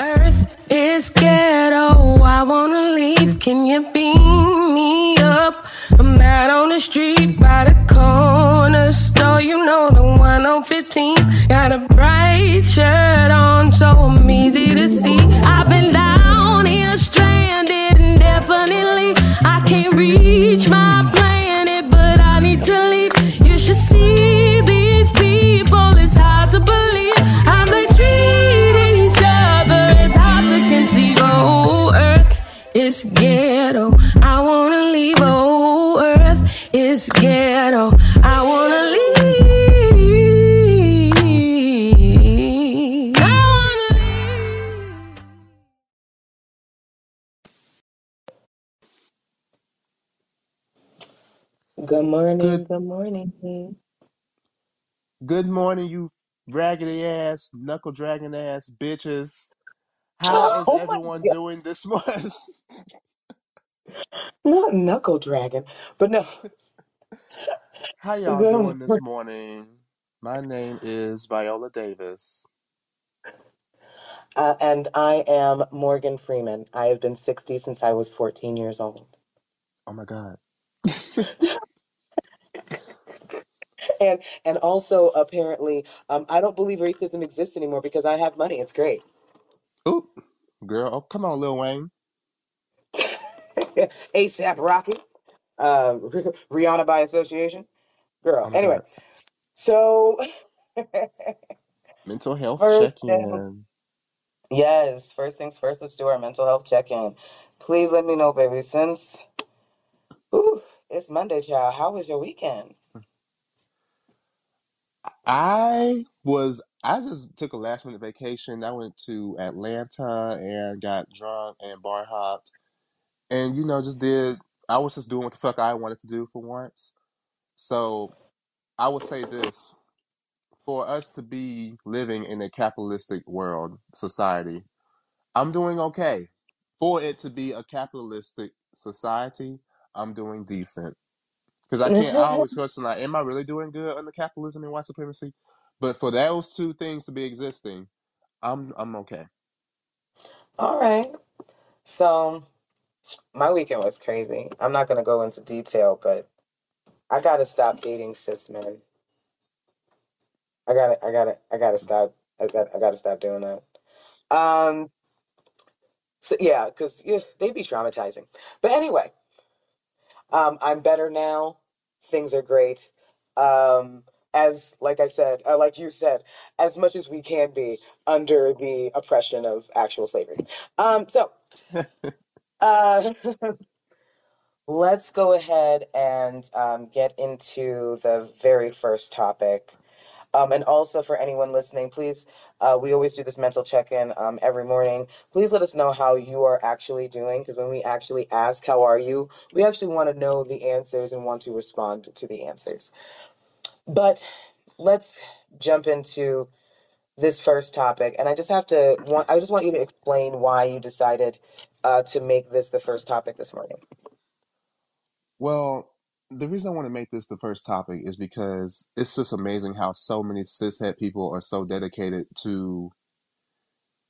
Earth is ghetto. I wanna leave. Can you beam me up? I'm out on the street by the corner store. You know the one on 15. Got a bright shirt on, so I'm easy to see. I've been down morning. Good Good morning. good morning, you raggedy ass, knuckle dragging ass bitches. How is Oh my everyone God. doing this morning? Not knuckle dragon, but no. How y'all Good doing this morning. morning? My name is Viola Davis. Uh, and I am Morgan Freeman. I have been 60 since I was 14 years old. Oh my god. And and also apparently, um, I don't believe racism exists anymore because I have money. It's great. Ooh, girl, oh come on, Lil Wayne. ASAP Rocky, uh, Rihanna by association, girl. Oh Anyway, so Mental health first thing, check-in. yes, first things first. Let's do our mental health check-in. Please let me know, baby, since Ooh, it's Monday, child. How was your weekend? I was I just took a last minute vacation. I went to Atlanta and got drunk and bar hopped and you know just did I was just doing what the fuck I wanted to do for once. So I would say this for us to be living in a capitalistic world society, I'm doing okay. For it to be a capitalistic society, I'm doing decent. Because I can't, I always question, like, am I really doing good under capitalism and white supremacy? But for those two things to be existing, I'm I'm okay. All right. So, my weekend was crazy. I'm not going to go into detail, but I got to stop dating cis men. I got to I got to I got to stop I got I got to stop doing that. Um so yeah, cuz yeah, they be traumatizing. But anyway, um I'm better now. Things are great. Um as like I said, uh, like you said, as much as we can be under the oppression of actual slavery. Um so uh Let's go ahead and um, get into the very first topic. Um, and also for anyone listening, please, uh, we always do this mental check in um, every morning. Please let us know how you are actually doing because when we actually ask, How are you? we actually want to know the answers and want to respond to the answers. But let's jump into this first topic. And I just have to want, I just want you to explain why you decided uh, to make this the first topic this morning. well, the reason I want to make this the first topic is because it's just amazing how so many cishet people are so dedicated to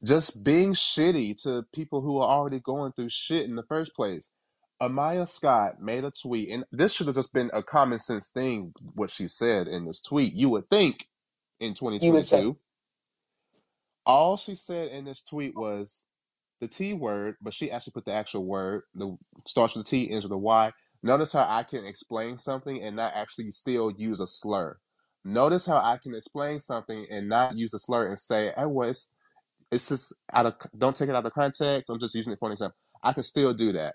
just being shitty to people who are already going through shit in the first place. Amaya Scott made a tweet, and this should have just been a common sense thing, what she said in this tweet. You would think in You 2022. All she said in this tweet was the T word, but she actually put the actual word, the starts with the T, ends with a Y. Notice how I can explain something and not actually still use a slur. Notice how I can explain something and not use a slur and say, hey, well, it's it's just out of don't take it out of context. I'm just using it for an example. I can still do that.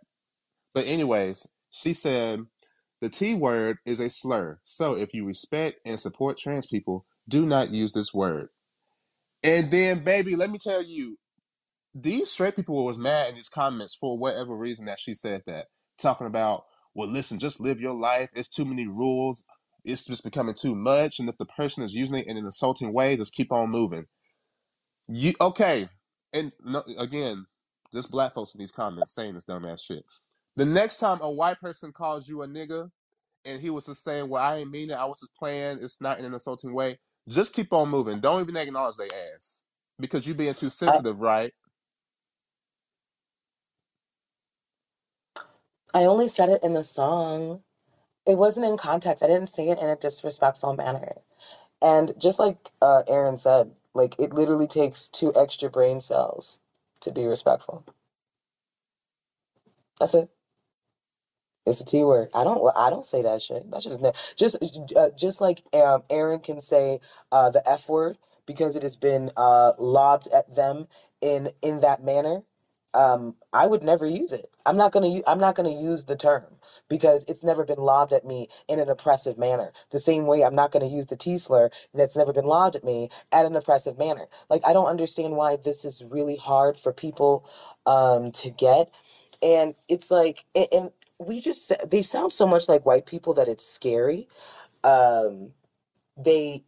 But anyways, she said the T word is a slur. So if you respect and support trans people, do not use this word. And then, baby, let me tell you, these straight people was mad in these comments for whatever reason that she said that, talking about, well, listen, just live your life. It's too many rules. It's just becoming too much. And if the person is using it in an insulting way, just keep on moving. You okay? And no, again, just black folks in these comments saying this dumbass shit. The next time a white person calls you a nigga, and he was just saying, "Well, I ain't mean it. I was just playing. It's not in an insulting way." Just keep on moving. Don't even acknowledge their ass because you being too sensitive, right? I only said it in the song. It wasn't in context. I didn't say it in a disrespectful manner. And just like uh, Aaron said, like it literally takes two extra brain cells to be respectful. That's it. It's a T word. I don't. I don't say that shit. That shit is ne- just uh, just like um, Aaron can say uh, the F word because it has been uh, lobbed at them in in that manner. Um, I would never use it. I'm not gonna. I'm not gonna use the term because it's never been lobbed at me in an oppressive manner. The same way I'm not gonna use the T slur that's never been lobbed at me at an oppressive manner. Like I don't understand why this is really hard for people um, to get and it's like and, and we just they sound so much like white people that it's scary um they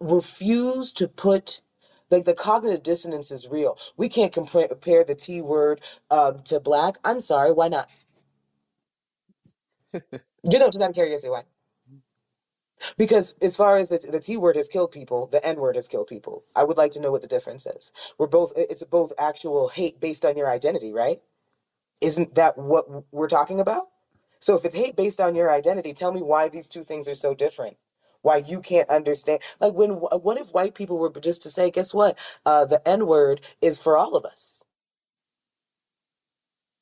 refuse to put like the cognitive dissonance is real. We can't compare, compare the t word um to black. I'm sorry why not? You know just out of curiosity why? Because as far as the, the t word has killed people the n word has killed people. I would like to know what the difference is. We're both it's both actual hate based on your identity right? Isn't that what we're talking about? So if it's hate based on your identity, tell me why these two things are so different. Why you can't understand? Like when what if white people were just to say, guess what? Uh, the N word is for all of us.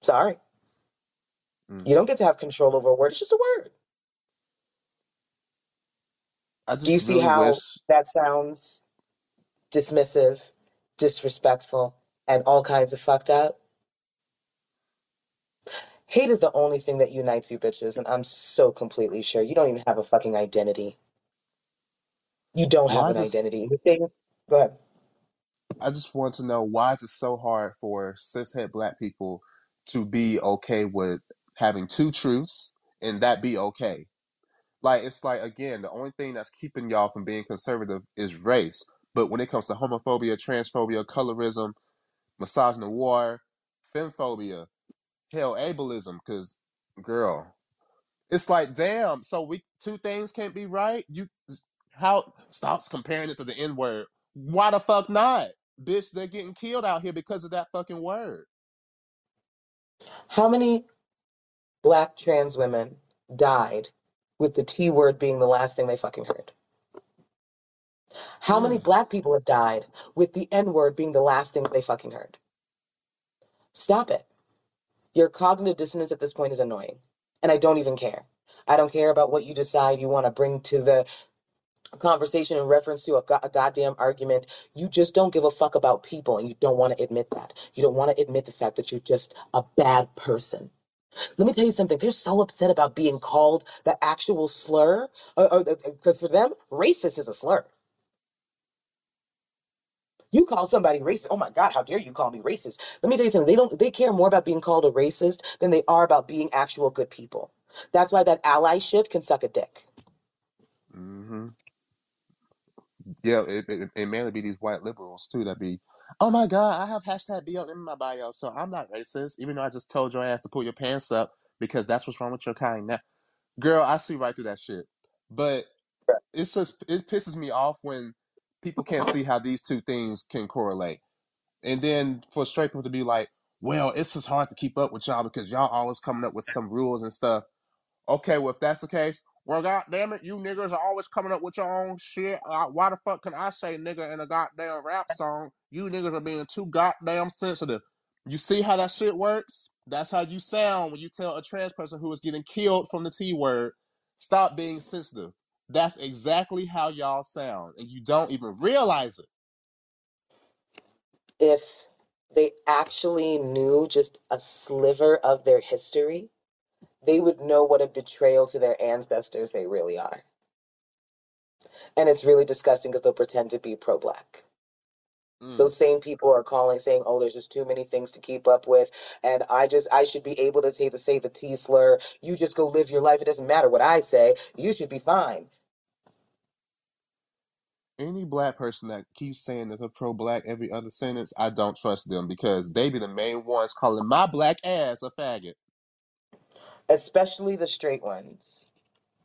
Sorry, Mm. you don't get to have control over a word. It's just a word. Do you see really how wish that sounds dismissive, disrespectful, and all kinds of fucked up? Hate is the only thing that unites you bitches, and I'm so completely sure you don't even have a fucking identity. You don't have why an identity. You say- Go ahead. I just want to know why is it so hard for cishet black people to be okay with having two truths and that be okay. Like it's like again, the only thing that's keeping y'all from being conservative is race. But when it comes to homophobia, transphobia, colorism, misogyny, war, femmephobia, hell, ableism, because girl, it's like damn. So we two things can't be right. You how stops comparing it to the N word. Why the fuck not? Bitch, they're getting killed out here because of that fucking word. How many black trans women died with the T word being the last thing they fucking heard? How many hmm. black people have died with the N word being the last thing they fucking heard? Stop it. Your cognitive dissonance at this point is annoying. And I don't even care. I don't care about what you decide you want to bring to the conversation in reference to a, go- a goddamn argument. You just don't give a fuck about people and you don't want to admit that. You don't want to admit the fact that you're just a bad person. Let me tell you something. They're so upset about being called the actual slur because for them, racist is a slur. You call somebody racist. Oh my God, how dare you call me racist? Let me tell you something. They don't they care more about being called a racist than they are about being actual good people. That's why that allyship can suck a dick. hmm Yeah, it, it, it mainly be these white liberals too that be, oh my god, I have hashtag BLM in my bio, so I'm not racist, even though I just told your ass to pull your pants up because that's what's wrong with your kind. Now, girl, I see right through that shit. But it's just it pisses me off when people can't see how these two things can correlate. And then for straight people to be like, well, it's just hard to keep up with y'all because y'all always coming up with some rules and stuff. Okay, well, if that's the case, well, goddamn it, you niggas are always coming up with your own shit. Why the fuck can I say nigga in a goddamn rap song? You niggas are being too goddamn sensitive. You see how that shit works? That's how you sound when you tell a trans person who is getting killed from the T word, stop being sensitive. That's exactly how y'all sound, and you don't even realize it. If they actually knew just a sliver of their history, they would know what a betrayal to their ancestors they really are. And it's really disgusting because they'll pretend to be pro black. Mm. those same people are calling saying oh there's just too many things to keep up with and i just i should be able to say the say the t slur you just go live your life it doesn't matter what i say you should be fine Any black person that keeps saying that they're pro black every other sentence, I don't trust them because they be the main ones calling my black ass a faggot. Especially the straight ones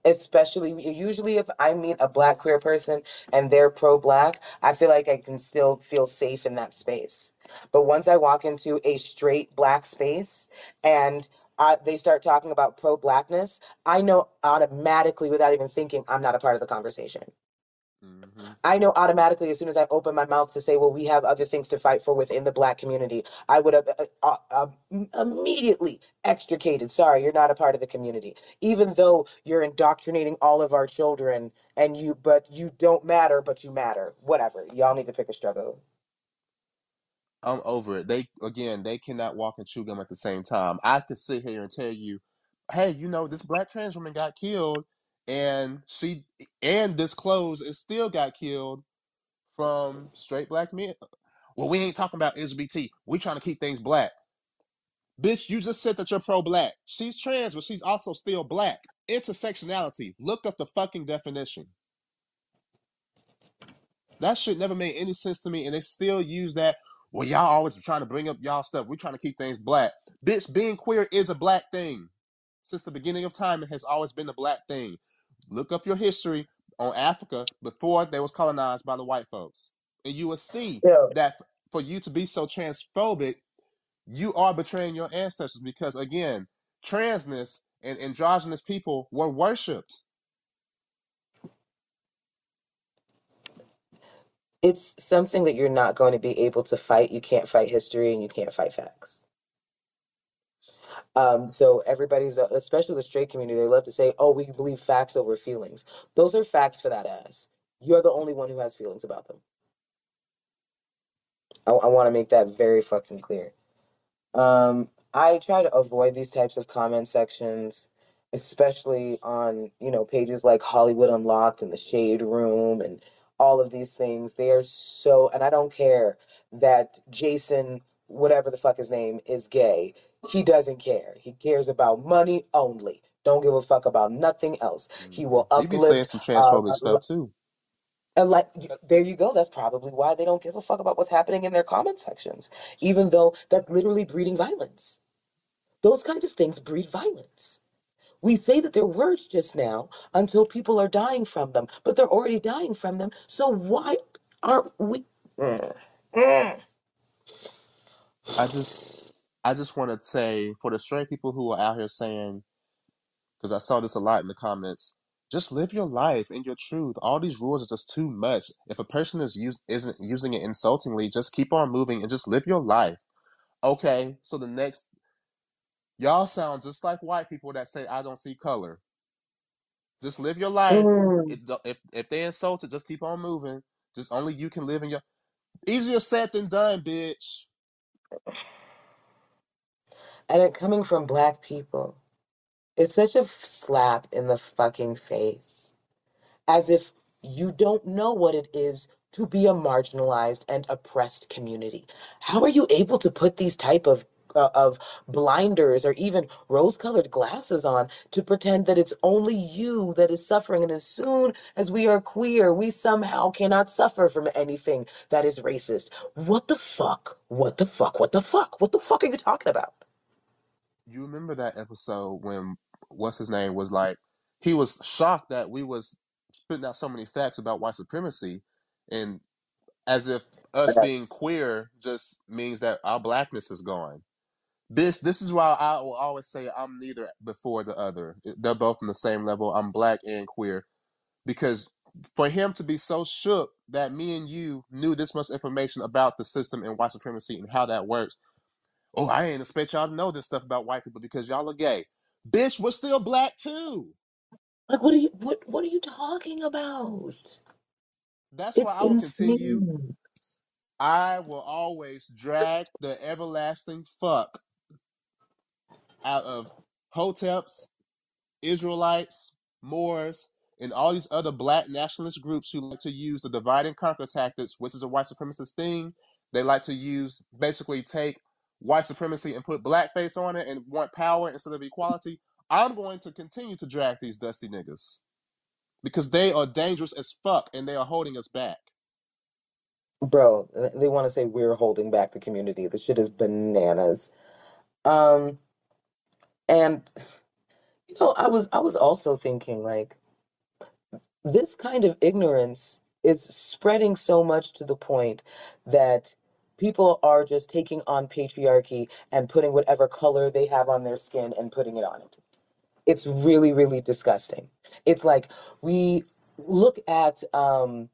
especially usually if i meet a black queer person and they're pro black i feel like i can still feel safe in that space but once i walk into a straight black space and they start talking about pro blackness, I know automatically without even thinking I'm not a part of the conversation. Mm-hmm. I know automatically as soon as I open my mouth to say, well, we have other things to fight for within the black community, I would have uh, uh, uh, immediately extricated. Sorry, you're not a part of the community. Even though you're indoctrinating all of our children and you, but you don't matter, but you matter. Whatever. Y'all need to pick a struggle. I'm over it. They again, they cannot walk and chew gum at the same time. I could sit here and tell you, hey, you know, this black trans woman got killed, and she and this clothes and still got killed from straight black men. Well, we ain't talking about LGBT. We trying to keep things black. Bitch, you just said that you're pro-black. She's trans, but she's also still black. Intersectionality. Look up the fucking definition. That shit never made any sense to me, and they still use that. Well, y'all always trying to bring up y'all stuff. We're trying to keep things black. Bitch, being queer is a black thing. Since the beginning of time, it has always been a black thing. Look up your history on Africa before they was colonized by the white folks. And you will see Yeah. that for you to be so transphobic, you are betraying your ancestors because again, transness and androgynous people were worshipped. It's something that you're not going to be able to fight. You can't fight history and you can't fight facts. Um, so everybody's, uh, especially the straight community, they love to say, "Oh, we believe facts over feelings." Those are facts for that ass. You're the only one who has feelings about them. I, I want to make that very fucking clear. Um, I try to avoid these types of comment sections, especially on you know pages like Hollywood Unlocked and the Shade Room and all of these things. They are so, and I don't care that Jason, whatever the fuck his name, is gay. He doesn't care. He cares about money only. Don't give a fuck about nothing else. He will You be saying uplift. some Uh, transphobic stuff too. and like there you go. That's probably why they don't give a fuck about what's happening in their comment sections, even though that's literally breeding violence. Those kinds of things breed violence. We say that they're words just now until people are dying from them, but they're already dying from them. So why aren't we? Mm. Mm. I just I just want to say for the straight people who are out here saying because I saw this a lot in the comments, just live your life and your truth. All these rules are just too much. If a person is use isn't using it insultingly, just keep on moving and just live your life. Okay, so the next y'all sound just like white people that say I don't see color. Just live your life. Mm. If if if they insult it, just keep on moving. Just only you can live in your easier said than done, bitch. And it coming from black people, it's such a slap in the fucking face. As if you don't know what it is to be a marginalized and oppressed community. How are you able to put these type of uh, of blinders or even rose-colored glasses on to pretend that it's only you that is suffering? And as soon as we are queer we somehow cannot suffer from anything that is racist. What the fuck? What the fuck? What the fuck? What the fuck are you talking about You remember that episode when what's his name was like he was shocked that we was spitting out so many facts about white supremacy and as if us being queer just means that our blackness is gone. This this is why I will always say I'm neither before the other. They're both on the same level. I'm black and queer because for him to be so shook that me and you knew this much information about the system and white supremacy and how that works. Oh, I ain't expect y'all to know this stuff about white people because y'all are gay. Bitch, we're still black too. like what are you what what are you talking about That's why it's I will continue. insane I will always drag the everlasting fuck out of hoteps, Israelites, Moors, and all these other black nationalist groups who like to use the divide and conquer tactics, which is a white supremacist thing. They like to use basically take white supremacy and put blackface on it and want power instead of equality. I'm going to continue to drag these dusty niggas because they are dangerous as fuck and they are holding us back. bro they want to say we're holding back the community this shit is bananas um and you know i was i was also thinking like this kind of ignorance is spreading so much to the point that people are just taking on patriarchy and putting whatever color they have on their skin and putting it on it. It's really, really disgusting. It's like we look at um,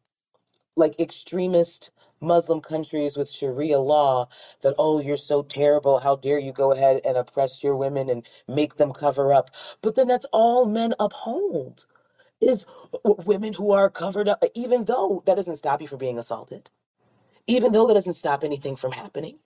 like extremist Muslim countries with Sharia law that, oh, you're so terrible. How dare you go ahead and oppress your women and make them cover up? But then that's all men uphold is women who are covered up, even though that doesn't stop you from being assaulted, even though that doesn't stop anything from happening.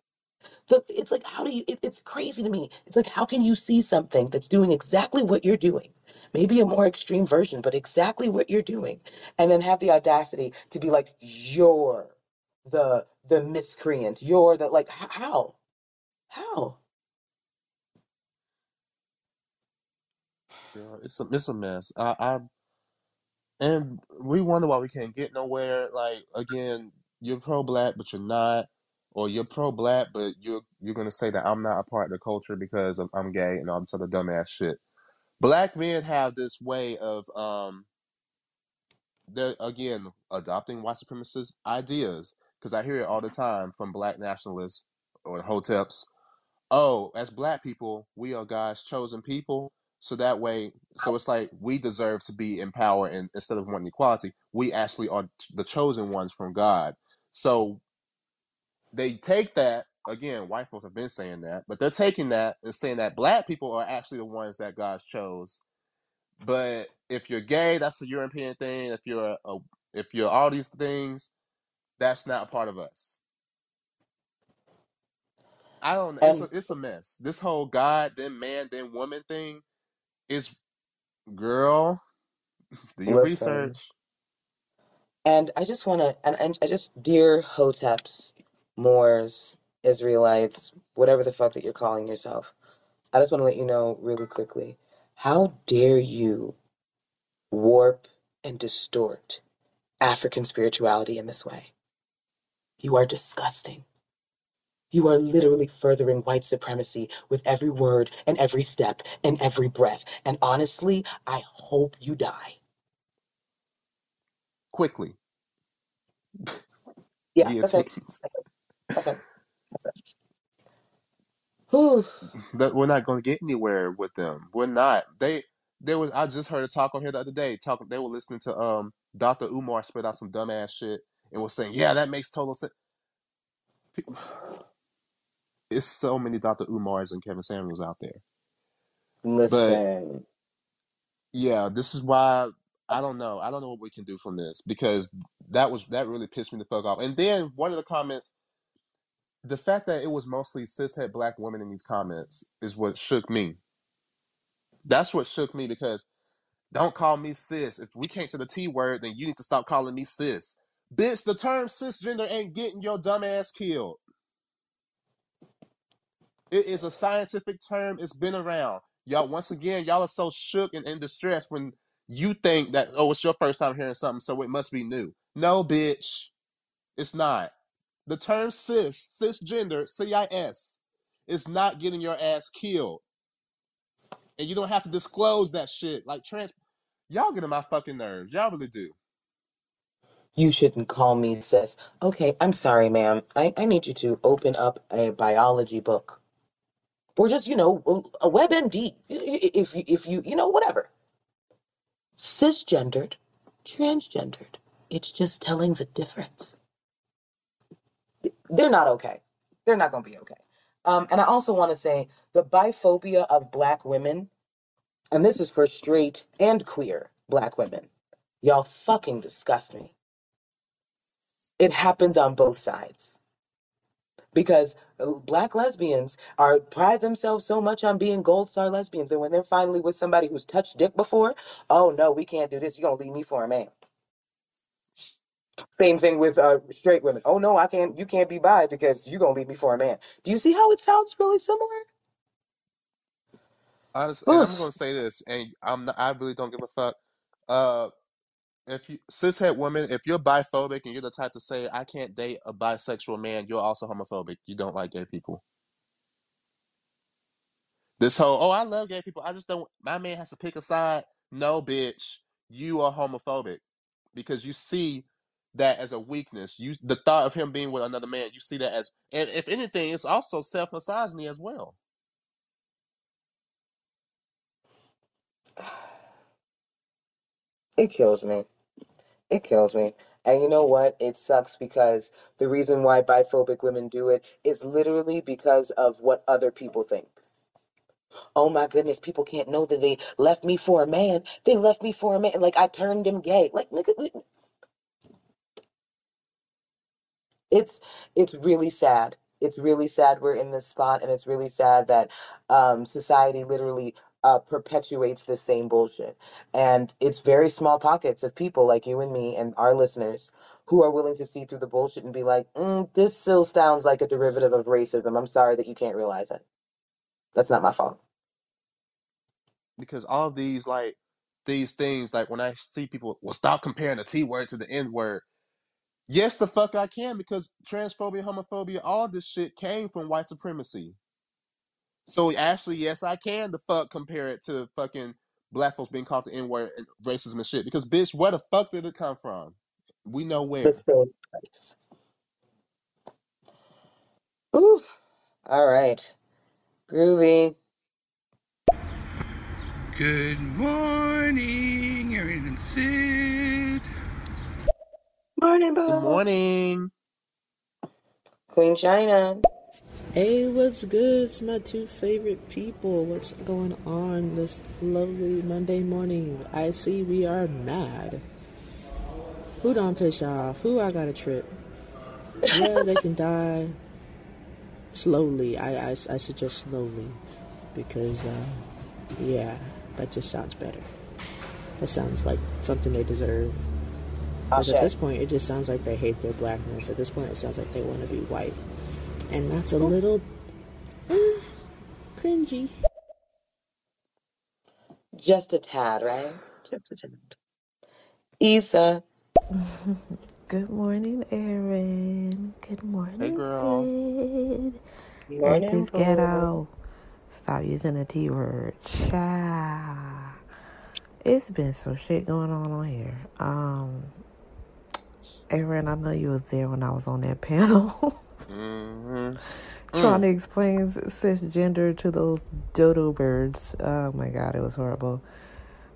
The, it's like, how do you, it, it's crazy to me. It's like, how can you see something that's doing exactly what you're doing? Maybe a more extreme version, but exactly what you're doing. And then have the audacity to be like, you're the, the miscreant. You're the, like, how? How? It's a it's a mess. I, I and we wonder why we can't get nowhere. Like again, you're pro black, but you're not, or you're pro black, but you're you're gonna say that I'm not a part of the culture because I'm, I'm gay and all this other dumbass shit. Black men have this way of um, they're again adopting white supremacist ideas because I hear it all the time from black nationalists or hoteps oh, as black people, we are God's chosen people. So that way, so it's like we deserve to be in power, and instead of wanting equality, we actually are the chosen ones from God. So they take that again. White folks have been saying that, but they're taking that and saying that black people are actually the ones that God chose. But if you're gay, that's a European thing. If you're a, a if you're all these things, that's not part of us. I don't. know. It's a it's a mess. This whole God then man then woman thing is girl. Do your listen, research. And I just want to, and, and I just, dear Hoteps, Moors, Israelites, whatever the fuck that you're calling yourself, I just want to let you know really quickly how dare you warp and distort African spirituality in this way? You are disgusting. You are literally furthering white supremacy with every word and every step and every breath. And honestly, I hope you die. Quickly. Yeah, that's it. That's it. That's it. That's it. Whew. That we're not going to get anywhere with them. We're not. They. They was. I just heard a talk on here the other day. Talking. They were listening to um Dr. Umar spit out some dumbass shit and was saying, "Yeah, that makes total sense." It's so many Dr. Umars and Kevin Samuels out there. But Listen, yeah, this is why I don't know. I don't know what we can do from this because that was that really pissed me the fuck off. And then one of the comments the fact that it was mostly cishet black women in these comments is what shook me. That's what shook me because don't call me cis. If we can't say the T word, then you need to stop calling me cis. Bitch, the term cisgender ain't getting your dumb ass killed. It is a scientific term. It's been around. Y'all, once again, y'all are so shook and in distress when you think that, oh, it's your first time hearing something, so it must be new. No, bitch. It's not. The term cis, cisgender, CIS, is not getting your ass killed. And you don't have to disclose that shit. Like trans y'all get on my fucking nerves. Y'all really do. you shouldn't call me cis Okay, I'm sorry, ma'am. I, I need you to open up a biology book. Or just, you know, a WebMD. If you, if you, you know, whatever. Cisgendered, transgendered. It's just telling the difference. They're not okay. They're not going to be okay. Um, and I also want to say the biphobia of black women, and this is for straight and queer black women. Y'all fucking disgust me. It happens on both sides because uh, black lesbians are pride themselves so much on being gold star lesbians that when they're finally with somebody who's touched dick before, oh no, we can't do this. You're gonna leave me for a man. Same thing with uh, straight women. Oh no, I can't. You can't be bi because you're gonna leave me for a man. Do you see how it sounds really similar? Honest, and I'm Oof. gonna say this, and I'm not, I really don't give a fuck. Uh, if you cishet woman, if you're biphobic and you're the type to say I can't date a bisexual man, you're also homophobic. You don't like gay people. This whole oh I love gay people, I just don't. My man has to pick a side. No, bitch, you are homophobic because you see that as a weakness. You the thought of him being with another man, you see that as and if anything, it's also self misogyny as well. It kills me. It kills me. And you know what? It sucks because the reason why biphobic women do it is literally because of what other people think. Oh my goodness, people can't know that they left me for a man. They left me for a man. Like I turned him gay. Like look nigga, it's it's really sad. It's really sad we're in this spot, and it's really sad that um, society literally uh, perpetuates the same bullshit. And it's very small pockets of people like you and me and our listeners who are willing to see through the bullshit and be like, mm, "This still sounds like a derivative of racism." I'm sorry that you can't realize it. That's not my fault. Because all these like these things, like when I see people, well, stop comparing the T word to the N word. Yes, the fuck I can because transphobia, homophobia, all this shit came from white supremacy. So actually, yes, I can the fuck compare it to fucking black folks being called the N word and racism and shit. Because bitch, where the fuck did it come from? We know The where. same place. Ooh. All right. Groovy. Good morning, Aaron and Sid. Morning, Good morning. Queen China. Hey, what's good? It's my two favorite people. What's going on this lovely Monday morning? I see we are mad. Who don't piss y'all off? Who I got a trip? Yeah, they can die slowly. I, I, I suggest slowly because, uh, yeah, that just sounds better. That sounds like something they deserve. Because at this point, it just sounds like they hate their blackness. At this point, it sounds like they want to be white. And that's a little eh, cringy. Just a tad, right? Just a tad. Issa. Good morning, Aaron. Good Hey morning, girl. Sid. Morning, Aunties boo. ghetto. Stop using the T word. Cha. It's been some shit going on on here. Um, Aaron, I know you was there when I was on that panel hmm trying Mm. to explain cisgender to those dodo birds. Oh my god, it was horrible.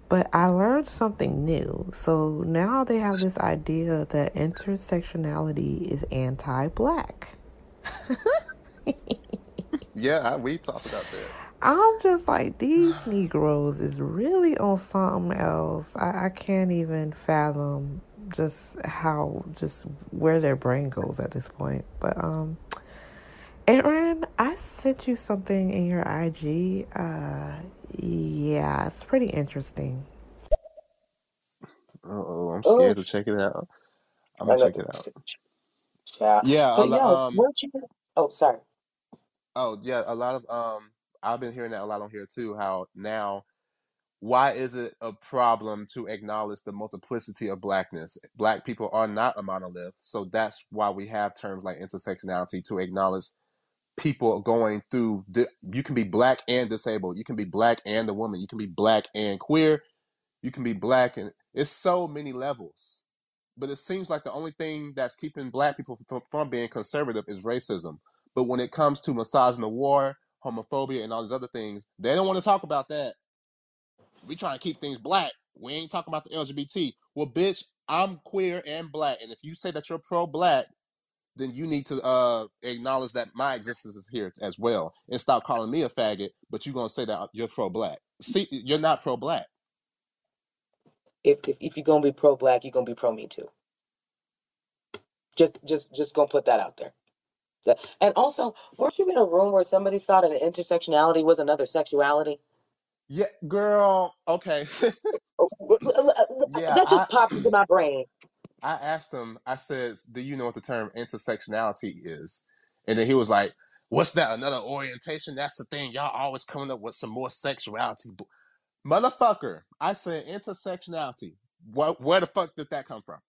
But I learned something new. So now they have this idea that intersectionality is anti black. Yeah, we talked about that. I'm just like, these Negroes is really on something else. I, I can't even fathom just how, just where their brain goes at this point. But, um, Aaron, I sent you something in your IG. Uh, yeah, it's pretty interesting. Oh, I'm scared to check it out. I'm I gonna check it out. Child. Yeah, a But lo- yo, um, weren't you? Oh, sorry. oh yeah, a lot of um, I've been hearing that a lot on here too. How now, why is it a problem to acknowledge the multiplicity of blackness? Black people are not a monolith, so that's why we have terms like intersectionality to acknowledge people going through. You can be black and disabled. You can be black and a woman. You can be black and queer. You can be black and it's so many levels. But it seems like the only thing that's keeping black people from, from being conservative is racism. But when it comes to misogynoir, homophobia, and all these other things, they don't want to talk about that. We trying to keep things black. We ain't talking about the LGBT. Well, bitch, I'm queer and black, and if you say that you're pro-black, then you need to uh, acknowledge that my existence is here as well, and stop calling me a faggot. But you're gonna say that you're pro-black. See, you're not pro-black. If if, if you're gonna be pro black, you're gonna be pro me too. Just just just gonna put that out there. And also, weren't you in a room where somebody thought an intersectionality was another sexuality? Yeah, girl. Okay. Oh, yeah, That I just popped into my brain. I asked him. I said, "Do you know what the term intersectionality is?" And then he was like, "What's that? Another orientation? That's the thing. Y'all always coming up with some more sexuality, motherfucker." I said intersectionality. What? Where the fuck did that come from?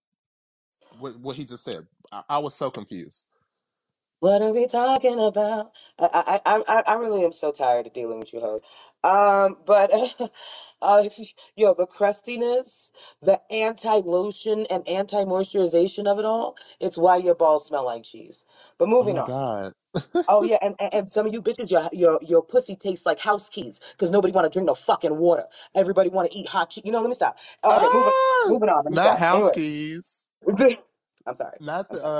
What? What he just said? I, I was so confused. What are we talking about? I I I I I really am so tired of dealing with you, hoes. Um, but uh, yo, the crustiness, the anti-lotion and anti-moisturization of it all, it's why your balls smell like cheese. But Oh moving my on. god. Oh yeah, and, and, and some of you bitches, your your your pussy tastes like house keys because nobody want to drink no fucking water. Everybody want to eat hot cheese. You know, let me stop. Oh, okay, moving ah, moving on. Let me not stop. house Anyway, keys. I'm sorry. Not I'm the sorry.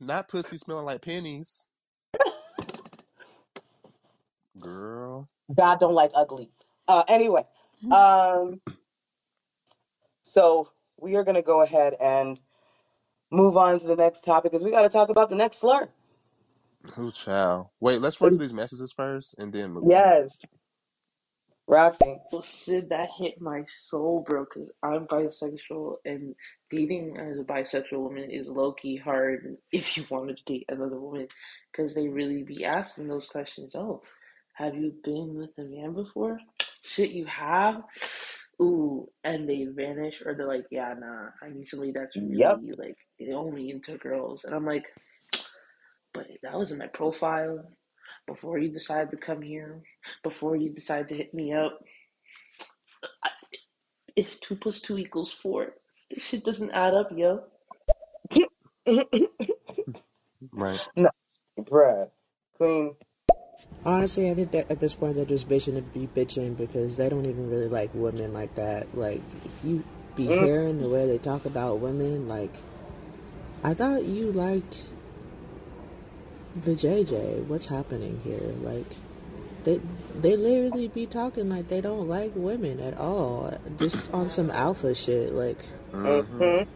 Not pussy smelling like pennies. Girl. God don't like ugly. Uh, anyway, um, so we are gonna go ahead and move on to the next topic because we got to talk about the next slur. Who child? Wait, let's run through these messages first and then move on. Roxy. Well, Sid, that hit my soul, bro, because I'm bisexual, and dating as a bisexual woman is low key hard if you wanted to date another woman, because they really be asking those questions. Oh, have you been with a man before? Shit, you have? Ooh, and they vanish, or they're like, yeah, nah, I need somebody that's Yep. really, like, only into girls. And I'm like, but that was in my profile before you decide to come here, before you decide to hit me up if two plus two equals four, this shit doesn't add up, yo. Right. no, bruh, Queen. Honestly, I think that at this point they're just bitching to be bitching because they don't even really like women like that. Like, if you be Mm, hearing the way they talk about women, like, I thought you liked the JJ. What's happening here? Like, they they literally be talking like they don't like women at all, just on some alpha shit. Like, Mm-hmm. mhm.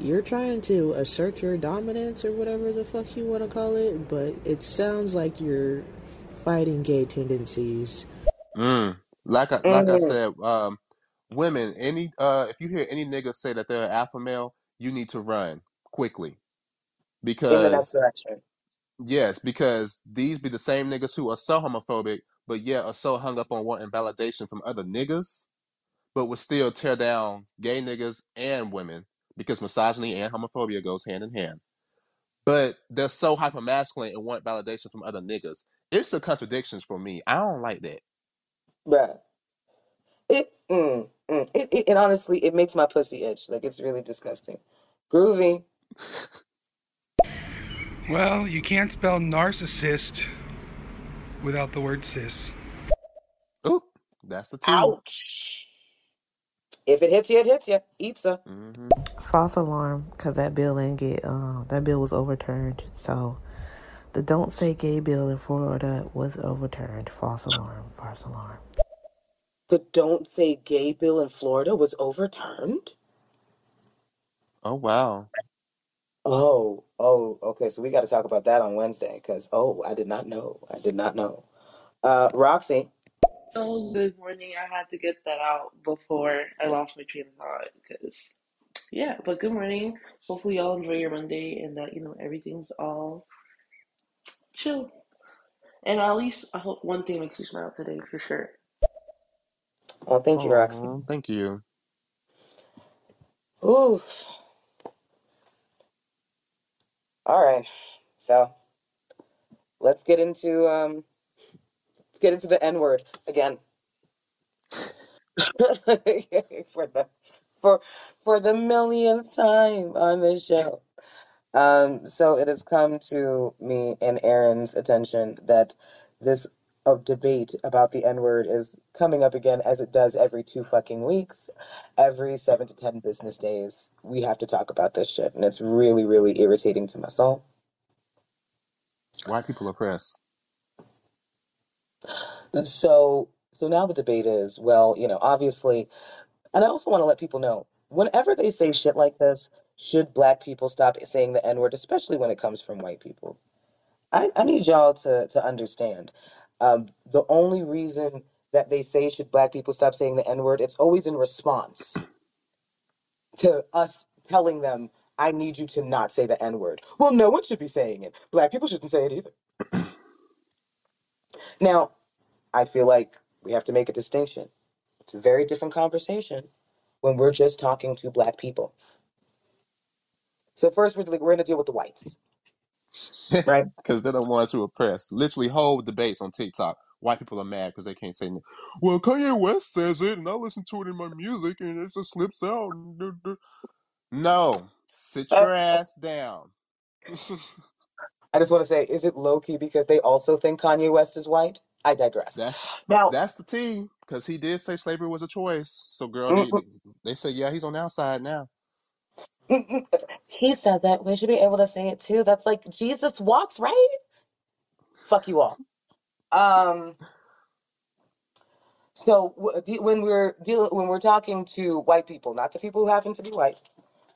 you're trying to assert your dominance or whatever the fuck you want to call it, but it sounds like you're fighting gay tendencies. Mm. Like I like I Mhm. said, um, women, any uh if you hear any nigga say that they're an alpha male, you need to run quickly. Because next direction. Yes, because these be the same niggas who are so homophobic, but yet are so hung up on wanting validation from other niggas, but would still tear down gay niggas and women because misogyny and homophobia goes hand in hand. But they're so hyper masculine and want validation from other niggas. It's the contradictions for me. I don't like that. Bruh. It, mm, mm. It, it, it honestly, it makes my pussy itch. Like, it's really disgusting. Groovy. Well, you can't spell narcissist without the word cis. Oop, that's the T. Ouch. If it hits you, it hits you. Eats her. hmm False alarm, because that bill didn't get, uh, that bill was overturned. So the Don't Say Gay bill in Florida was overturned. False alarm, false alarm. The Don't Say Gay bill in Florida was overturned? Oh wow. Oh, oh, okay. So we got to talk about that on Wednesday because, oh, I did not know. I did not know. Uh, Roxy. Oh, good morning. I had to get that out before I lost my train of thought because, yeah, but good morning. Hopefully, y'all enjoy your Monday and that, you know, everything's all chill. And at least I hope one thing makes you smile today for sure. Oh, thank you, Roxy. Aw, thank you. Ooh. All right. So let's get into um let's get into the N word again. for the for for the millionth time on this show. Um, so it has come to me and Aaron's attention that this uh, debate about the N word is coming up again as it does every two fucking weeks. Every seven to ten business days, we have to talk about this shit, and it's really, really irritating to my soul. White people oppress. So, so now the debate is, well, you know, obviously, and I also want to let people know, whenever they say shit like this, should black people stop saying the N word, especially when it comes from white people? I, I need y'all to, to understand. Um, the only reason that they say should black people stop saying the N word, it's always in response to us telling them, I need you to not say the N word. Well, no one should be saying it. Black people shouldn't say it either. Now, I feel like we have to make a distinction. It's a very different conversation when we're just talking to black people. So first, we're, we're going to deal with the whites. Right? Because they're the ones who oppress. Literally, whole debates on TikTok. White people are mad because they can't say. No. Well, Kanye West says it, and I listen to it in my music, and it just slips out. No, sit Uh, your ass down. I just want to say, is it low key because they also think Kanye West is white? I digress. That's Now, that's the T, because he did say slavery was a choice. So, girl, they, they say, yeah, he's on the outside now. He said that. We should be able to say it too. That's like Jesus walks, right? Fuck you all. Um. So w- de- when we're dealing, when we're talking to white people, not the people who happen to be white,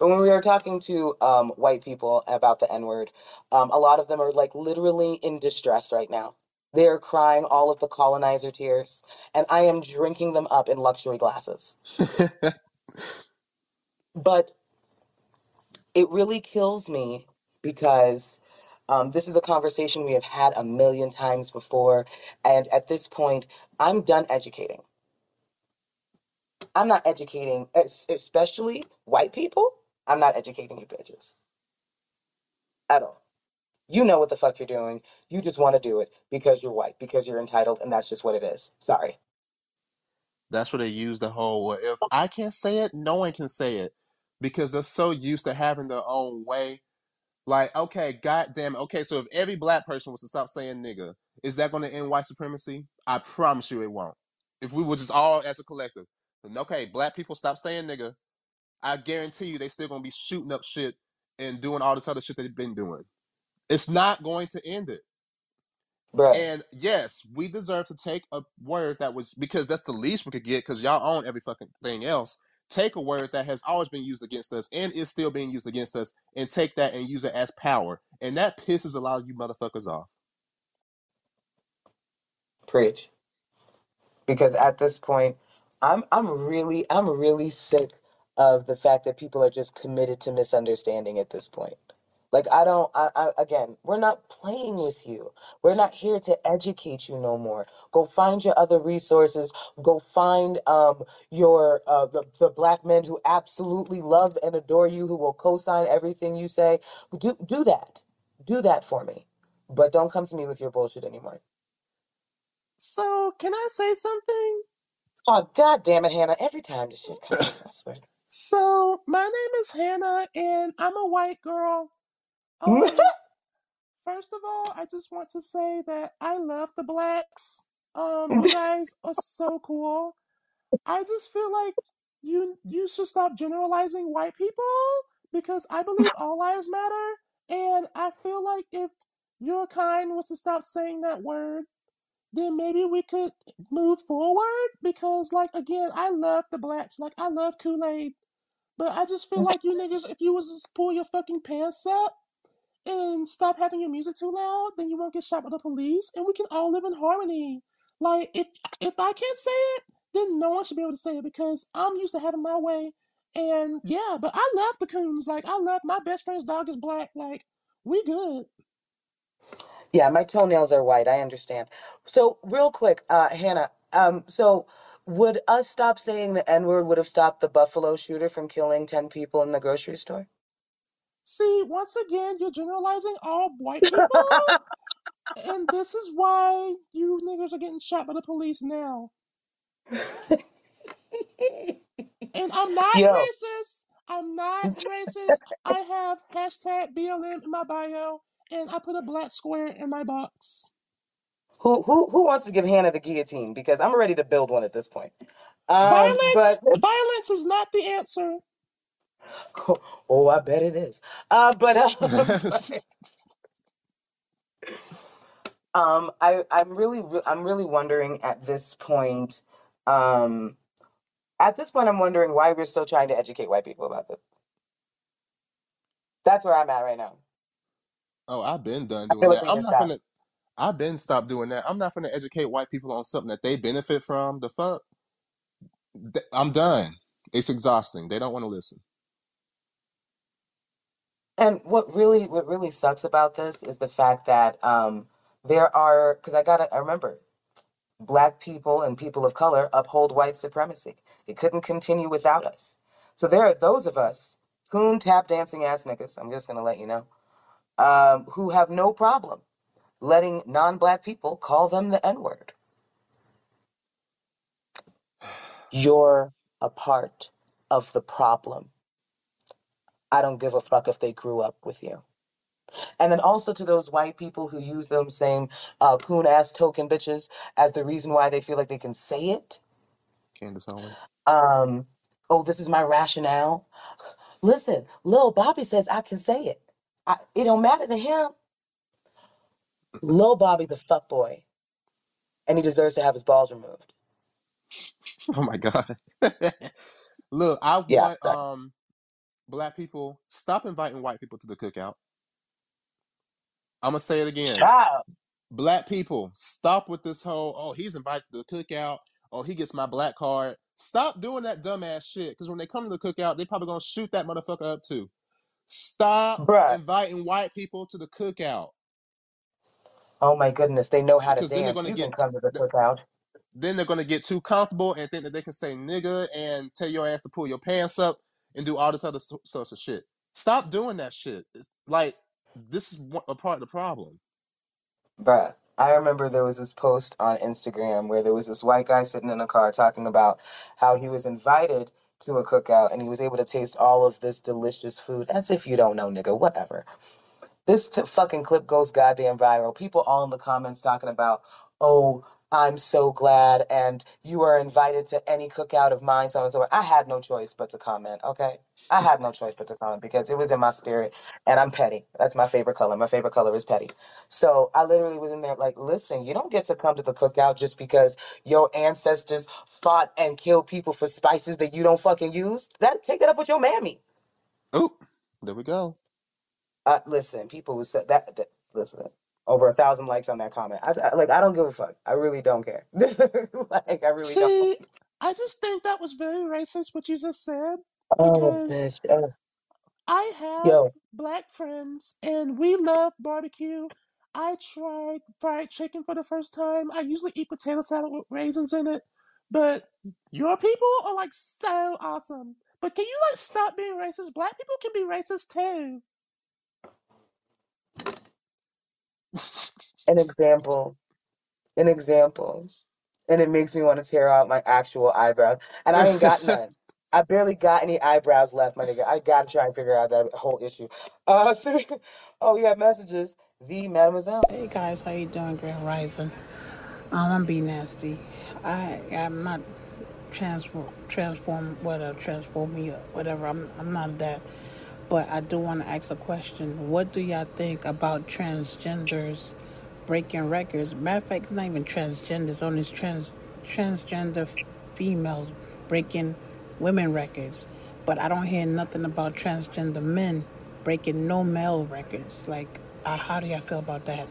but when we are talking to um, white people about the N word, um, a lot of them are like literally in distress right now. They are crying all of the colonizer tears, and I am drinking them up in luxury glasses. But it really kills me because um, this is a conversation we have had a million times before, and at this point, I'm done educating. I'm not educating, es- especially white people. I'm not educating you bitches at all. You know what the fuck you're doing. You just want to do it because you're white, because you're entitled, and that's just what it is. Sorry. That's where they use the whole if I can't say it, no one can say it. Because they're so used to having their own way. Like, okay, goddamn it. Okay, so if every black person was to stop saying nigga, is that gonna end white supremacy? I promise you it won't. If we were just all as a collective. Then, okay, black people stop saying nigga, I guarantee you they still gonna be shooting up shit and doing all this other shit they've been doing. It's not going to end it. And yes, we deserve to take a word that was because that's the least we could get because y'all own every fucking thing else. Take a word that has always been used against us and is still being used against us and take that and use it as power. And that pisses a lot of you motherfuckers off. Preach. Because at this point, I'm I'm really I'm really sick of the fact that people are just committed to misunderstanding at this point. Like I don't I, I again, we're not playing with you. We're not here to educate you no more. Go find your other resources. Go find um your uh the, the black men who absolutely love and adore you, who will co-sign everything you say. Do do that. Do that for me. But don't come to me with your bullshit anymore. So, can I say something? Oh god damn it, Hannah. Every time this shit comes I swear. So, my name is Hannah and I'm a white girl. Um, first of all, I just want to say that I love the blacks. Um, you guys are so cool. I just feel like you you should stop generalizing white people because I believe all lives matter, and I feel like if your kind was to stop saying that word, then maybe we could move forward. Because like again, I love the blacks, like I love Kool Aid, but I just feel like you niggas, if you was to just pull your fucking pants up and stop having your music too loud, then you won't get shot by the police, and we can all live in harmony. Like if if I can't say it, then no one should be able to say it because I'm used to having my way. And yeah, but I love the coons. Like I love my best friend's dog is black. Like we good. Yeah, my toenails are white. I understand. So, real quick, uh, Hannah. Um, so would us stop saying the N word would have stopped the Buffalo shooter from killing ten people in the grocery store? See, once again, you're generalizing all white people, and this is why you niggers are getting shot by the police now. And I'm not Yo, racist. I'm not racist. I have hashtag BLM in my bio, and I put a black square in my box. who who who wants to give Hannah the guillotine? Because I'm ready to build one at this point. Um, Violence, but violence is not the answer. oh, I bet it is. Uh, but uh, um, I I'm really I'm really wondering at this point. Um, at this point, I'm wondering why we're still trying to educate white people about this. That's where I'm at right now. oh, I've been done I doing feel like that. we I'm not out. gonna. I've been stopped doing that. I'm not gonna educate white people on something that they benefit from. The fuck. Th- I'm done. It's exhausting. They don't want to listen. And what really what really sucks about this is the fact that um, there are because I gotta I remember black people and people of color uphold white supremacy. It couldn't continue without us. So there are those of us, coon tap dancing ass niggas. I'm just gonna let you know. um, who have no problem letting non-black people call them the N-word. You're a part of the problem. I don't give a fuck if they grew up with you. And then also to those white people who use them same uh, coon ass token bitches as the reason why they feel like they can say it. Candace Owens. Um, oh, this is my rationale. Listen, Lil Bobby says I can say it. I, it don't matter to him. Lil Bobby the fuck boy, and he deserves to have his balls removed. Oh my god. Look, I Yeah, want sorry. um black people stop inviting white people to the cookout. I'm gonna say it again. Child, Black people, stop with this whole oh he's invited to the cookout. Oh, he gets my black card. Stop doing that dumbass shit. Because when they come to the cookout, they probably gonna shoot that motherfucker up too. Stop bruh. inviting white people to the cookout. Oh my goodness, they know how to Because then they're dance. gonna You can get come to the cookout. then they're gonna get too comfortable and think that they can say nigga and tell your ass to pull your pants up and do all this other so- sorts of shit. Stop doing that shit. Like this is a part of the problem. Bruh, I remember there was this post on Instagram where there was this white guy sitting in a car talking about how he was invited to a cookout and he was able to taste all of this delicious food. As if you don't know, nigga, whatever. This t- fucking clip goes goddamn viral. People all in the comments talking about, oh, I'm so glad, and you are invited to any cookout of mine, so on and so forth. I had no choice but to comment, okay? I had no choice but to comment because it was in my spirit, and I'm petty. That's my favorite color. My favorite color is petty. So I literally was in there like, listen, you don't get to come to the cookout just because your ancestors fought and killed people for spices that you don't fucking use. That take that up with your mammy. Oh, there we go. Uh, listen, people who said that, that listen, over a thousand likes on that comment. I, I like, I don't give a fuck. I really don't care. like, I really don't. See, I just think that was very racist what you just said Oh, because bitch. Oh, I have yo, black friends and we love barbecue. I tried fried chicken for the first time. I usually eat potato salad with raisins in it, but your people are like so awesome. But can you like stop being racist? Black people can be racist too. An example, an example, and it makes me want to tear out my actual eyebrows, and I ain't got none. I barely got any eyebrows left, my nigga. I gotta try and figure out that whole issue. Uh, so, oh, you have messages. The mademoiselle. Hey guys, how you doing? Grand Rising. Um, I'm gonna be nasty. I am not transform transform whatever transform me or whatever. I'm I'm not that. But I do want to ask a question. What do y'all think about transgenders breaking records? Matter of fact, it's not even transgender. It's only trans transgender females breaking women records. But I don't hear nothing about transgender men breaking no male records. Like, uh, how do y'all feel about that?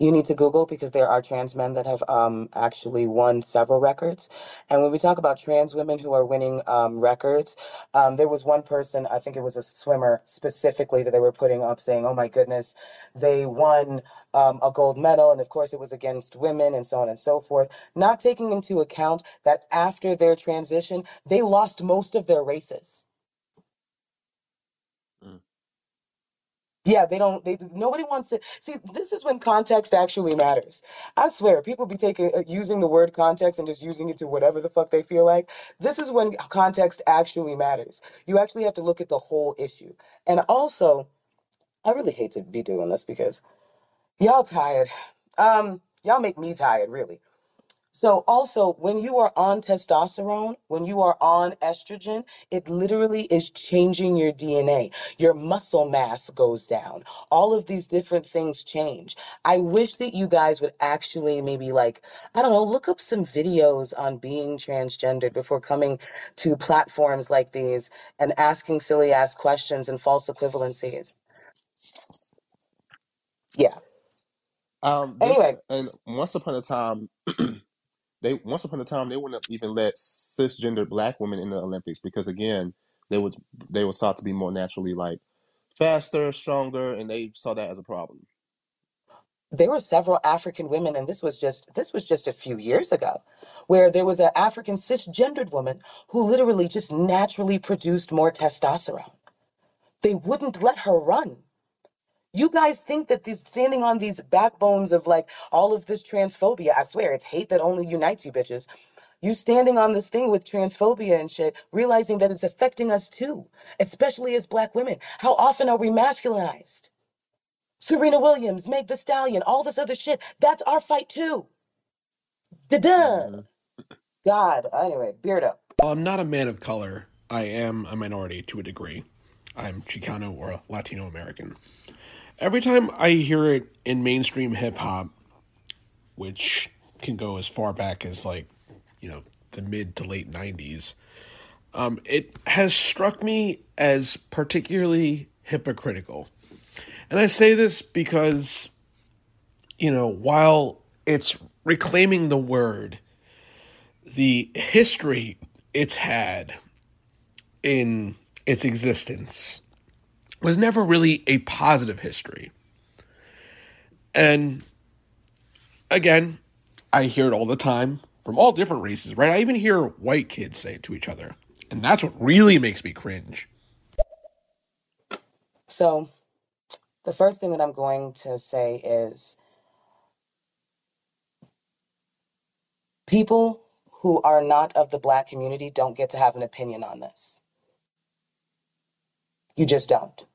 You need to Google because there are trans men that have um, actually won several records. And when we talk about trans women who are winning um, records, um, there was one person, I think it was a swimmer specifically, that they were putting up saying, oh my goodness, they won um, a gold medal. And of course, it was against women and so on and so forth, not taking into account that after their transition, they lost most of their races. Yeah, they don't. They nobody wants to see. This is when context actually matters. I swear, people be taking uh, using the word context and just using it to whatever the fuck they feel like. This is when context actually matters. You actually have to look at the whole issue. And also, I really hate to be doing this because y'all tired. Um, y'all make me tired, really. So also, when you are on testosterone, when you are on estrogen, it literally is changing your DNA. Your muscle mass goes down. All of these different things change. I wish that you guys would actually maybe like, I don't know, look up some videos on being transgendered before coming to platforms like these and asking silly ass questions and false equivalencies. Yeah. Um, Anyway, and once upon a time, they once upon a time they wouldn't have even let cisgender black women in the Olympics because again, they would they were thought to be more naturally like faster, stronger, and they saw that as a problem. there were several African women, and this was just this was just a few years ago, where there was an African cisgendered woman who literally just naturally produced more testosterone. They wouldn't let her run. You guys think that these standing on these backbones of like all of this transphobia, I swear it's hate that only unites you bitches. You standing on this thing with transphobia and shit, realizing that it's affecting us too, especially as black women. How often are we masculinized? Serena Williams, Meg the Stallion, all this other shit. That's our fight too. Da-duh. hmm God. Anyway, Beardo. While I'm not a man of color, I am a minority to a degree. I'm Chicano or Latino American. Every time I hear it in mainstream hip hop, which can go as far back as like, you know, the mid to late 90s, um, it has struck me as particularly hypocritical. And I say this because, you know, while it's reclaiming the word, the history it's had in its existence was never really a positive history. And again, I hear it all the time from all different races, right? I even hear white kids say it to each other. And that's what really makes me cringe. So, the first thing that I'm going to say is people who are not of the black community don't get to have an opinion on this. You just don't.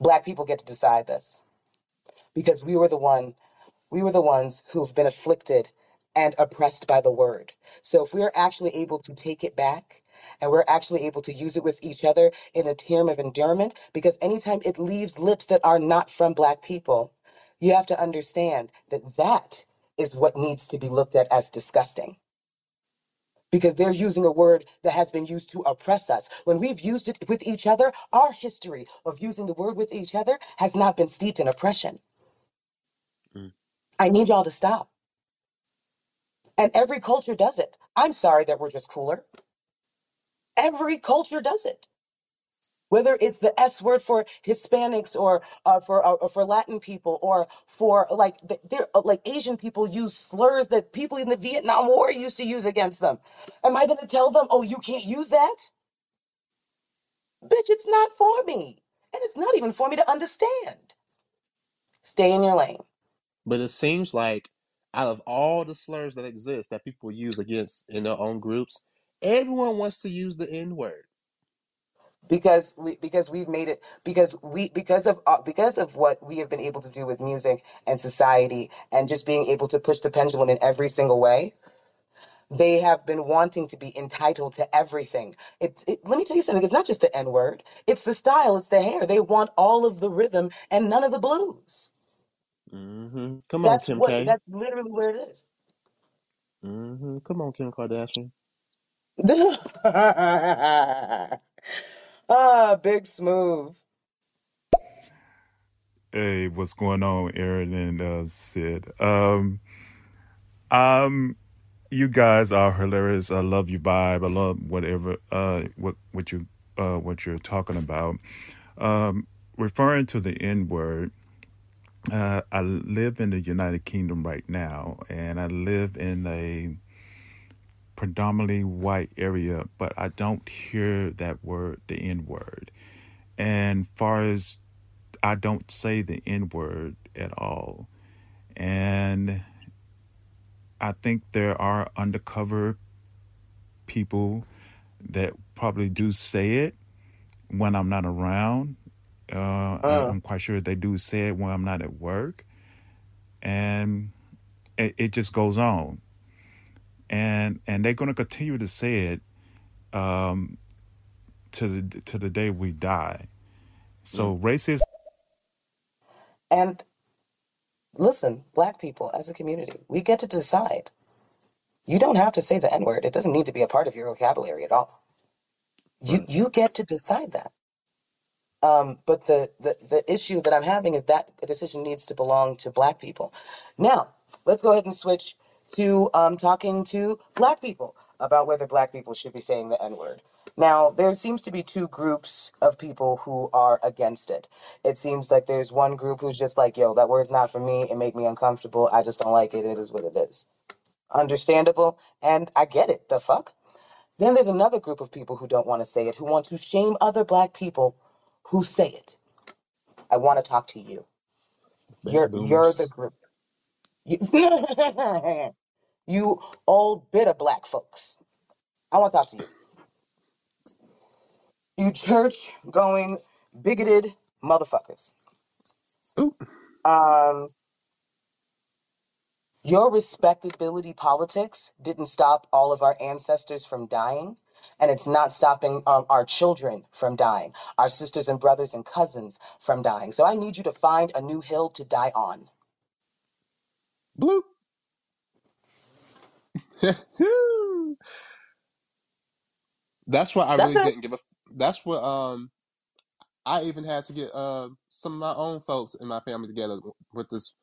Black people get to decide this because we were the one we were the ones who've been afflicted and oppressed by the word. So if we're actually able to take it back and we're actually able to use it with each other in a term of endearment, because anytime it leaves lips that are not from black people, you have to understand that that is what needs to be looked at as disgusting. Because they're using a word that has been used to oppress us. When we've used it with each other, our history of using the word with each other has not been steeped in oppression. Mm. I need y'all to stop. And every culture does it. I'm sorry that we're just cooler. Every culture does it. Whether it's the S word for Hispanics or uh, for uh, or for Latin people or for like the, they're uh, like Asian people use slurs that people in the Vietnam War used to use against them. Am I going to tell them, "Oh, you can't use that"? Bitch, it's not for me. And it's not even for me to understand. Stay in your lane. But it seems like out of all the slurs that exist that people use against in their own groups, everyone wants to use the N word. Because we because we've made it because we because of uh, because of what we have been able to do with music and society and just being able to push the pendulum in every single way they have been wanting to be entitled to everything. It's it, let me tell you something it's not just the n word it's the style it's the hair. They want all of the rhythm and none of the blues. Hmm Come on, that's Kim what K. that's literally where it is. Hmm Come on, Kim Kardashian. ah big smooth Hey, what's going on, Aaron and uh, Sid? Um, um, you guys are hilarious. I love your vibe. I love whatever uh what what you uh what you're talking about. Um, referring to the N word, uh, I live in the United Kingdom right now, and I live in a predominantly white area, but I don't hear that word, the N word. And far as I don't say the N word at all. And I think there are undercover people that probably do say it when I'm not around. Uh, Uh, I'm quite sure they do say it when I'm not at work. And it, it just goes on. And and they're going to continue to say it um, to the to the day we die. So racism and listen black people as a community we get to decide You don't have to say the N word. It doesn't need to be a part of your vocabulary at all. You Right. you get to decide that. Um, but the, the the issue that I'm having is that the decision needs to belong to Black people. Now, let's go ahead and switch to um, talking to Black people about whether Black people should be saying the N word. Now, there seems to be two groups of people who are against it. It seems like there's one group who's just like, "Yo, that word's not for me. It make me uncomfortable. I just don't like it. It is what it is." Understandable, and I get it. The fuck. Then there's another group of people who don't want to say it, who want to shame other black people who say it. I want to talk to you. Baby You're you're the group. You, you old bitter black folks. I want to talk to you. You church going bigoted motherfuckers. Um, your respectability politics didn't stop all of our ancestors from dying, and it's not stopping um, our children from dying, our sisters and brothers and cousins from dying. So I need you to find a new hill to die on. Bloop. that's why I That's really it. didn't give a. That's what um I even had to get uh some of my own folks in my family together with this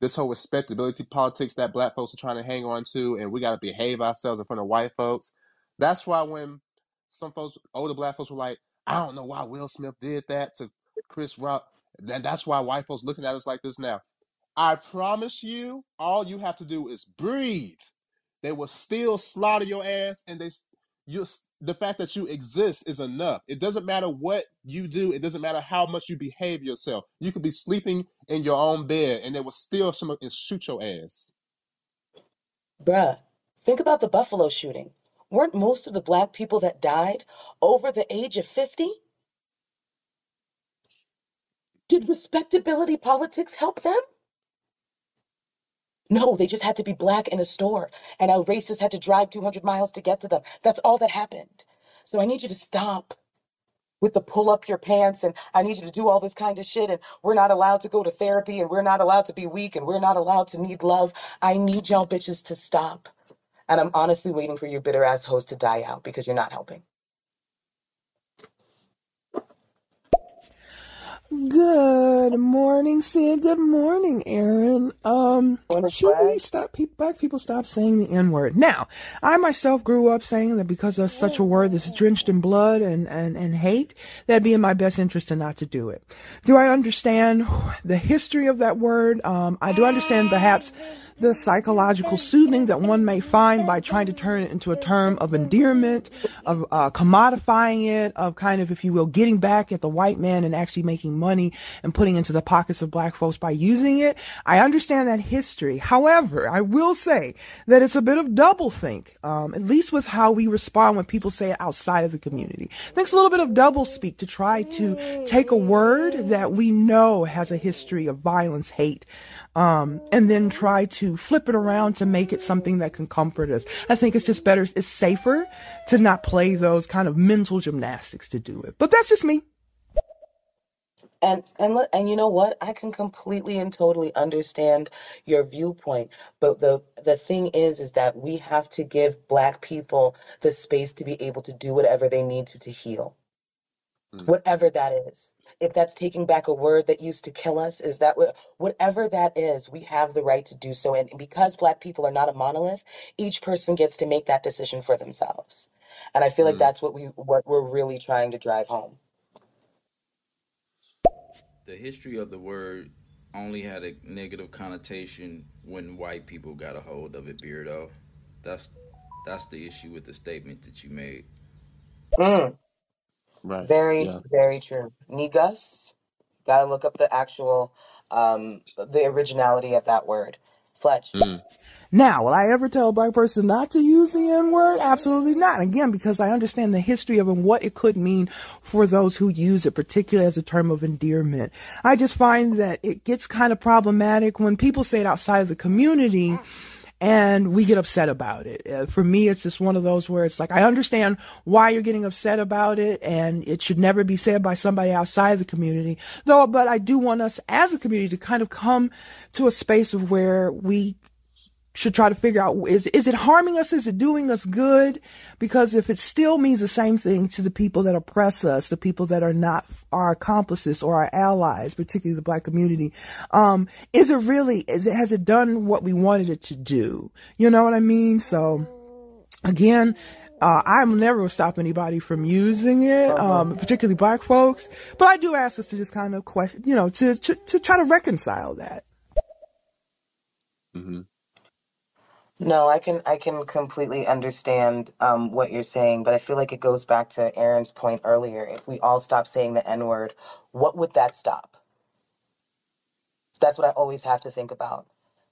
this whole respectability politics that black folks are trying to hang on to, and we got to behave ourselves in front of white folks. That's why when some folks, older black folks, were like, "I don't know why Will Smith did that to Chris Rock," then that's why white folks looking at us like this now. I promise you, all you have to do is breathe. They will still slaughter your ass, and they you the fact that you exist is enough. It doesn't matter what you do. It doesn't matter how much you behave yourself. You could be sleeping in your own bed, and they will still some and shoot your ass. Bruh, think about the Buffalo shooting. Weren't most of the black people that died over the age of 50? Did respectability politics help them? No, they just had to be black in a store, and our racists had to drive 200 miles to get to them. That's all that happened. So I need you to stop with the pull up your pants, and I need you to do all this kind of shit, and we're not allowed to go to therapy, and we're not allowed to be weak, and we're not allowed to need love. I need y'all bitches to stop. And I'm honestly waiting for your bitter ass host to die out because you're not helping. Good morning, Sid. Good morning, Aaron. Um, Morning, should we stop? Pe- black people stop saying the N word. Now, I myself grew up saying that because there's such a word that's drenched in blood and, and, and hate, that'd be in my best interest to not to do it. Do I understand the history of that word? Um, I do understand perhaps the psychological soothing that one may find by trying to turn it into a term of endearment, of uh, commodifying it, of kind of, if you will, getting back at the white man and actually making money and putting into the pockets of black folks by using it. I understand that history. However, I will say that it's a bit of doublethink, um, at least with how we respond when people say it outside of the community. I think it's a little bit of doublespeak to try to take a word that we know has a history of violence, hate, um, and then try to flip it around to make it something that can comfort us. I think it's just better, it's safer to not play those kind of mental gymnastics to do it. But that's just me. And and and you know what? I can completely and totally understand your viewpoint, but the the thing is is that we have to give black people the space to be able to do whatever they need to to heal. Mm. Whatever that is. If that's taking back a word that used to kill us, if that wha- whatever that is, we have the right to do so. And because black people are not a monolith, each person gets to make that decision for themselves. And I feel like Mm. that's what we what we're really trying to drive home. the history of the word only had a negative connotation when white people got a hold of it, Beardo. That's that's the issue with the statement that you made. Right. very, Yeah. very true. Negus, gotta look up the actual um the originality of that word. Fletch. Mm. Now, will I ever tell a black person not to use the N word? Absolutely not. Again, because I understand the history of it and what it could mean for those who use it, particularly as a term of endearment. I just find that it gets kind of problematic when people say it outside of the community and we get upset about it. Uh, for me, it's just one of those where it's like, I understand why you're getting upset about it and it should never be said by somebody outside the community. Though, but I do want us as a community to kind of come to a space of where we should try to figure out is is it harming us? Is it doing us good? Because if it still means the same thing to the people that oppress us the people that are not our accomplices or our allies particularly the black community um is it really is it has it done what we wanted it to do? You know what i mean? So again uh, I'm never will stop anybody from using it, um, particularly black folks. But I do ask us to just kind of question, you know, to, to, to try to reconcile that. hmm No, I can I can completely understand um, what you're saying, but I feel like it goes back to Aaron's point earlier. If we all stop saying the N word, what would that stop? That's what I always have to think about.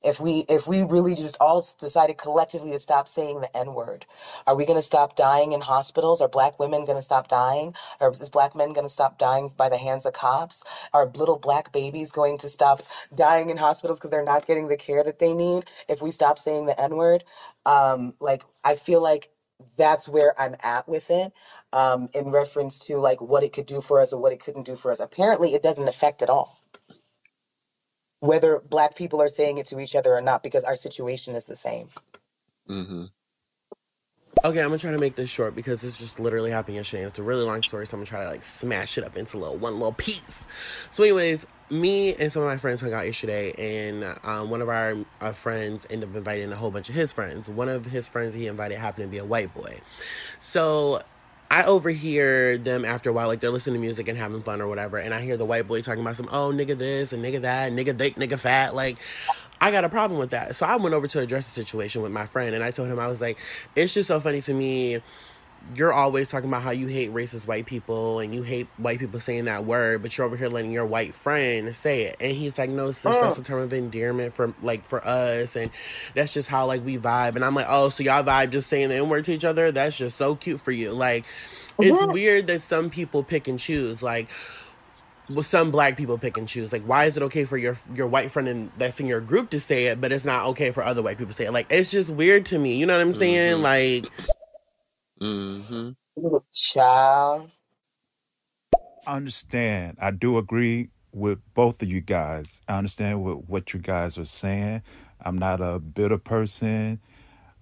If we if we really just all decided collectively to stop saying the N word, are we going to stop dying in hospitals? Are black women going to stop dying? Are is black men going to stop dying by the hands of cops? Are little black babies going to stop dying in hospitals because they're not getting the care that they need? If we stop saying the N word, um, like I feel like that's where I'm at with it, um, in reference to like what it could do for us or what it couldn't do for us. Apparently, it doesn't affect at all whether black people are saying it to each other or not because our situation is the same. Mm-hmm. Okay, I'm gonna try to make this short because this just literally happened yesterday. It's a really long story, so I'm gonna try to like smash it up into little one little piece. So, anyways, me and some of my friends hung out yesterday, and um, one of our, our friends ended up inviting a whole bunch of his friends. One of his friends he invited happened to be a white boy. So I overhear them after a while, like they're listening to music and having fun or whatever, and I hear the white boy talking about some, oh, nigga this and nigga that, nigga thick, nigga fat. Like, I got a problem with that. So I went over to address the situation with my friend, and I told him, I was like, it's just so funny to me you're always talking about how you hate racist white people and you hate white people saying that word, but you're over here letting your white friend say it. And he's like, No, sis, that's Mm. a term of endearment for like for us and that's just how like we vibe. And I'm like, Oh, so y'all vibe just saying the N-word to each other? That's just so cute for you. Like it's Mhm. weird that some people pick and choose. Like well, some black people pick and choose. Like, why is it okay for your your white friend in, that's in your group to say it, but it's not okay for other white people to say it? Like, it's just weird to me. You know what I'm saying? Mm-hmm. Like, Mm-hmm. Child. I understand. I do agree with both of you guys. I understand what, what you guys are saying. I'm not a bitter person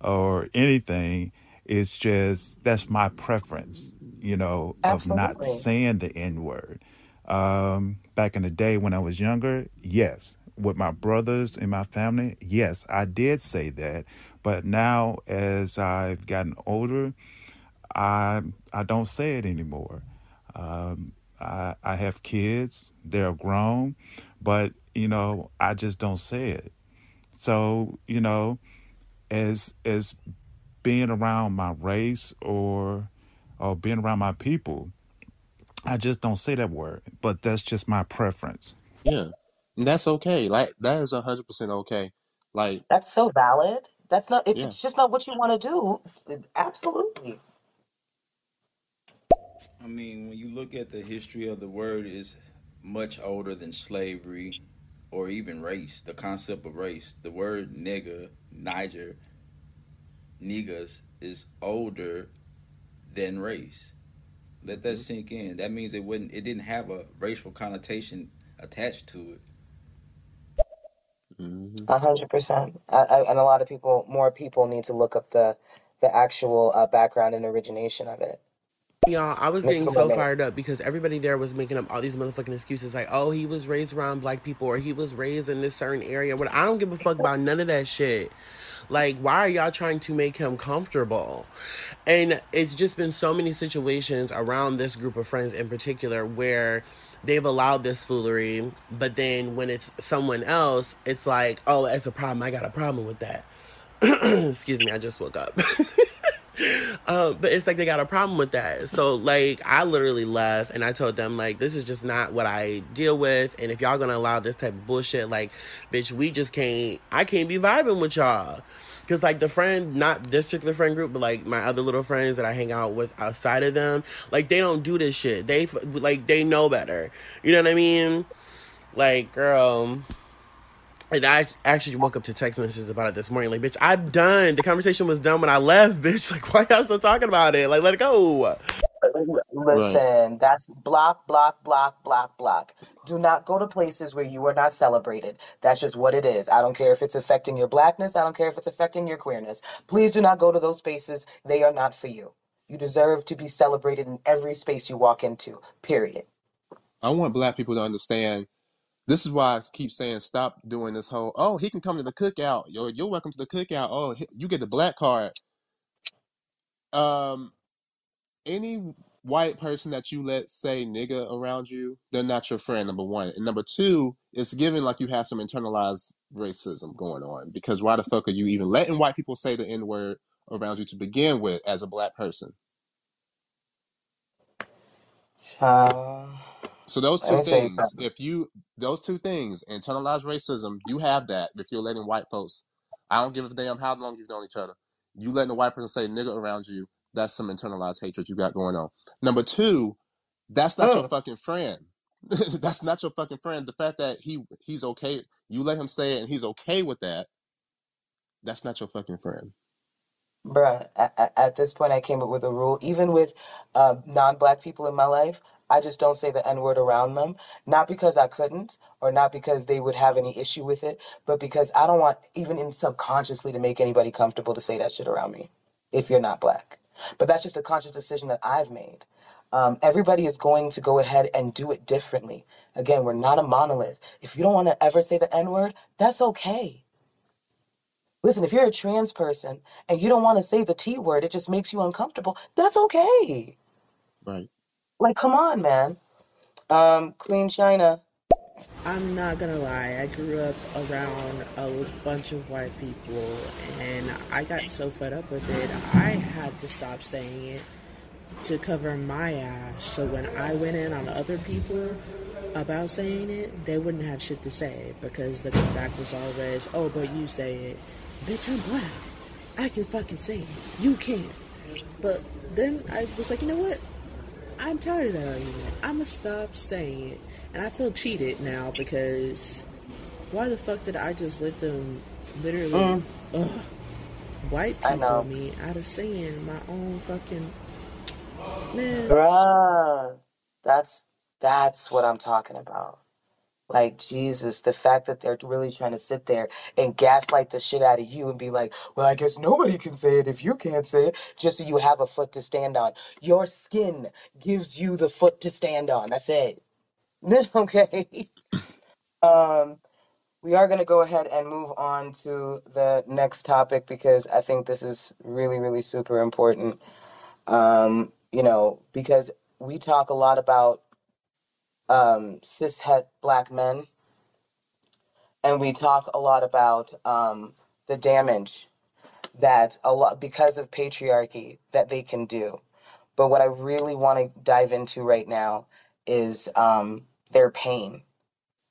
or anything. It's just that's my preference, you know, of not saying the N word. Um, back in the day when I was younger, yes. With my brothers and my family, yes, I did say that. But now, as I've gotten older, I I don't say it anymore. Um, I I have kids; they're grown, but you know I just don't say it. So you know, as as being around my race or or being around my people, I just don't say that word. But that's just my preference. Yeah. And that's okay. Like that is a hundred percent okay. Like, That's so valid. That's not if yeah. it's just not what you want to do. Absolutely. I mean, when you look at the history of the word, is much older than slavery or even race. The concept of race, the word nigger, Niger, niggas is older than race. Let that sink in. That means it wouldn't. It didn't have a racial connotation attached to it. Mm-hmm. A hundred percent. I- I- And a lot of people, more people, need to look up the the actual uh, background and origination of it. Y'all, I was getting so fired up because everybody there was making up all these motherfucking excuses like, oh, he was raised around black people or he was raised in this certain area. But I don't give a fuck about none of that shit. Like, why are y'all trying to make him comfortable? And it's just been so many situations around this group of friends in particular where they've allowed this foolery, but then when it's someone else, it's like, oh, it's a problem. I got a problem with that. Excuse me, I just woke up. Um, but it's like they got a problem with that. So like I literally left and I told them like this is just not what I deal with and if y'all gonna allow this type of bullshit, like bitch, we just can't I can't be vibing with y'all. Cause like the friend, not this particular friend group, but like my other little friends that I hang out with outside of them, like they don't do this shit. They like they know better. You know what I mean? Like, girl, and I actually woke up to text messages about it this morning. Like, bitch, I'm done. The conversation was done when I left, bitch. Like, why y'all still talking about it? Like, let it go. Right. Listen, that's block, block, block, block, block. Do not go to places where you are not celebrated. That's just what it is. I don't care if it's affecting your blackness. I don't care if it's affecting your queerness. Please do not go to those spaces. They are not for you. You deserve to be celebrated in every space you walk into. Period. I want black people to understand. This is why I keep saying stop doing this whole. Oh, he can come to the cookout. You're you're welcome to the cookout. Oh, you get the black card. Um, any white person that you let say nigga around you, they're not your friend. Number one, and number two, it's given like you have some internalized racism going on because why the fuck are you even letting white people say the N word around you to begin with as a black person? Uh, So those two me tell you things, if you those two things, internalized racism, you have that. If you're letting white folks, I don't give a damn how long you've known each other. You letting a white person say nigga around you, that's some internalized hatred you got going on. Number two, that's not your fucking friend. that's not your fucking friend. The fact that he he's okay, you let him say it and he's okay with that, that's not your fucking friend. Bruh, at, at this point, I came up with a rule. Even with uh, non-black people in my life, I just don't say the N-word around them. Not because I couldn't, or not because they would have any issue with it, but because I don't want, even in subconsciously, to make anybody comfortable to say that shit around me. If you're not black, but that's just a conscious decision that I've made. Um, everybody is going to go ahead and do it differently. Again, we're not a monolith. If you don't want to ever say the N-word, that's okay. Listen, if you're a trans person and you don't want to say the T word, it just makes you uncomfortable. That's okay. Right. Like, come on, man. Um, Queen China. I'm not gonna lie, I grew up around a bunch of white people and I got so fed up with it, I had to stop saying it to cover my ass. So when I went in on other people about saying it, they wouldn't have shit to say because the comeback was always, oh, but you say it. Bitch, I'm black. I can fucking say it. You can't. But then I was like, you know what? I'm tired of that argument. I'm gonna stop saying it. And I feel cheated now because why the fuck did I just let them literally Mm. ugh, white I people know. me out of saying my own fucking man? Bruh. That's that's what I'm talking about. Like Jesus, the fact that they're really trying to sit there and gaslight the shit out of you and be like, well, I guess nobody can say it if you can't say it, just so you have a foot to stand on. Your skin gives you the foot to stand on. That's it. okay. Um, we are going to go ahead and move on to the next topic because I think this is really, really super important. Um, you know, because we talk a lot about um, cishet black men, and we talk a lot about um, the damage that a lot because of patriarchy that they can do. But what I really want to dive into right now is um, their pain,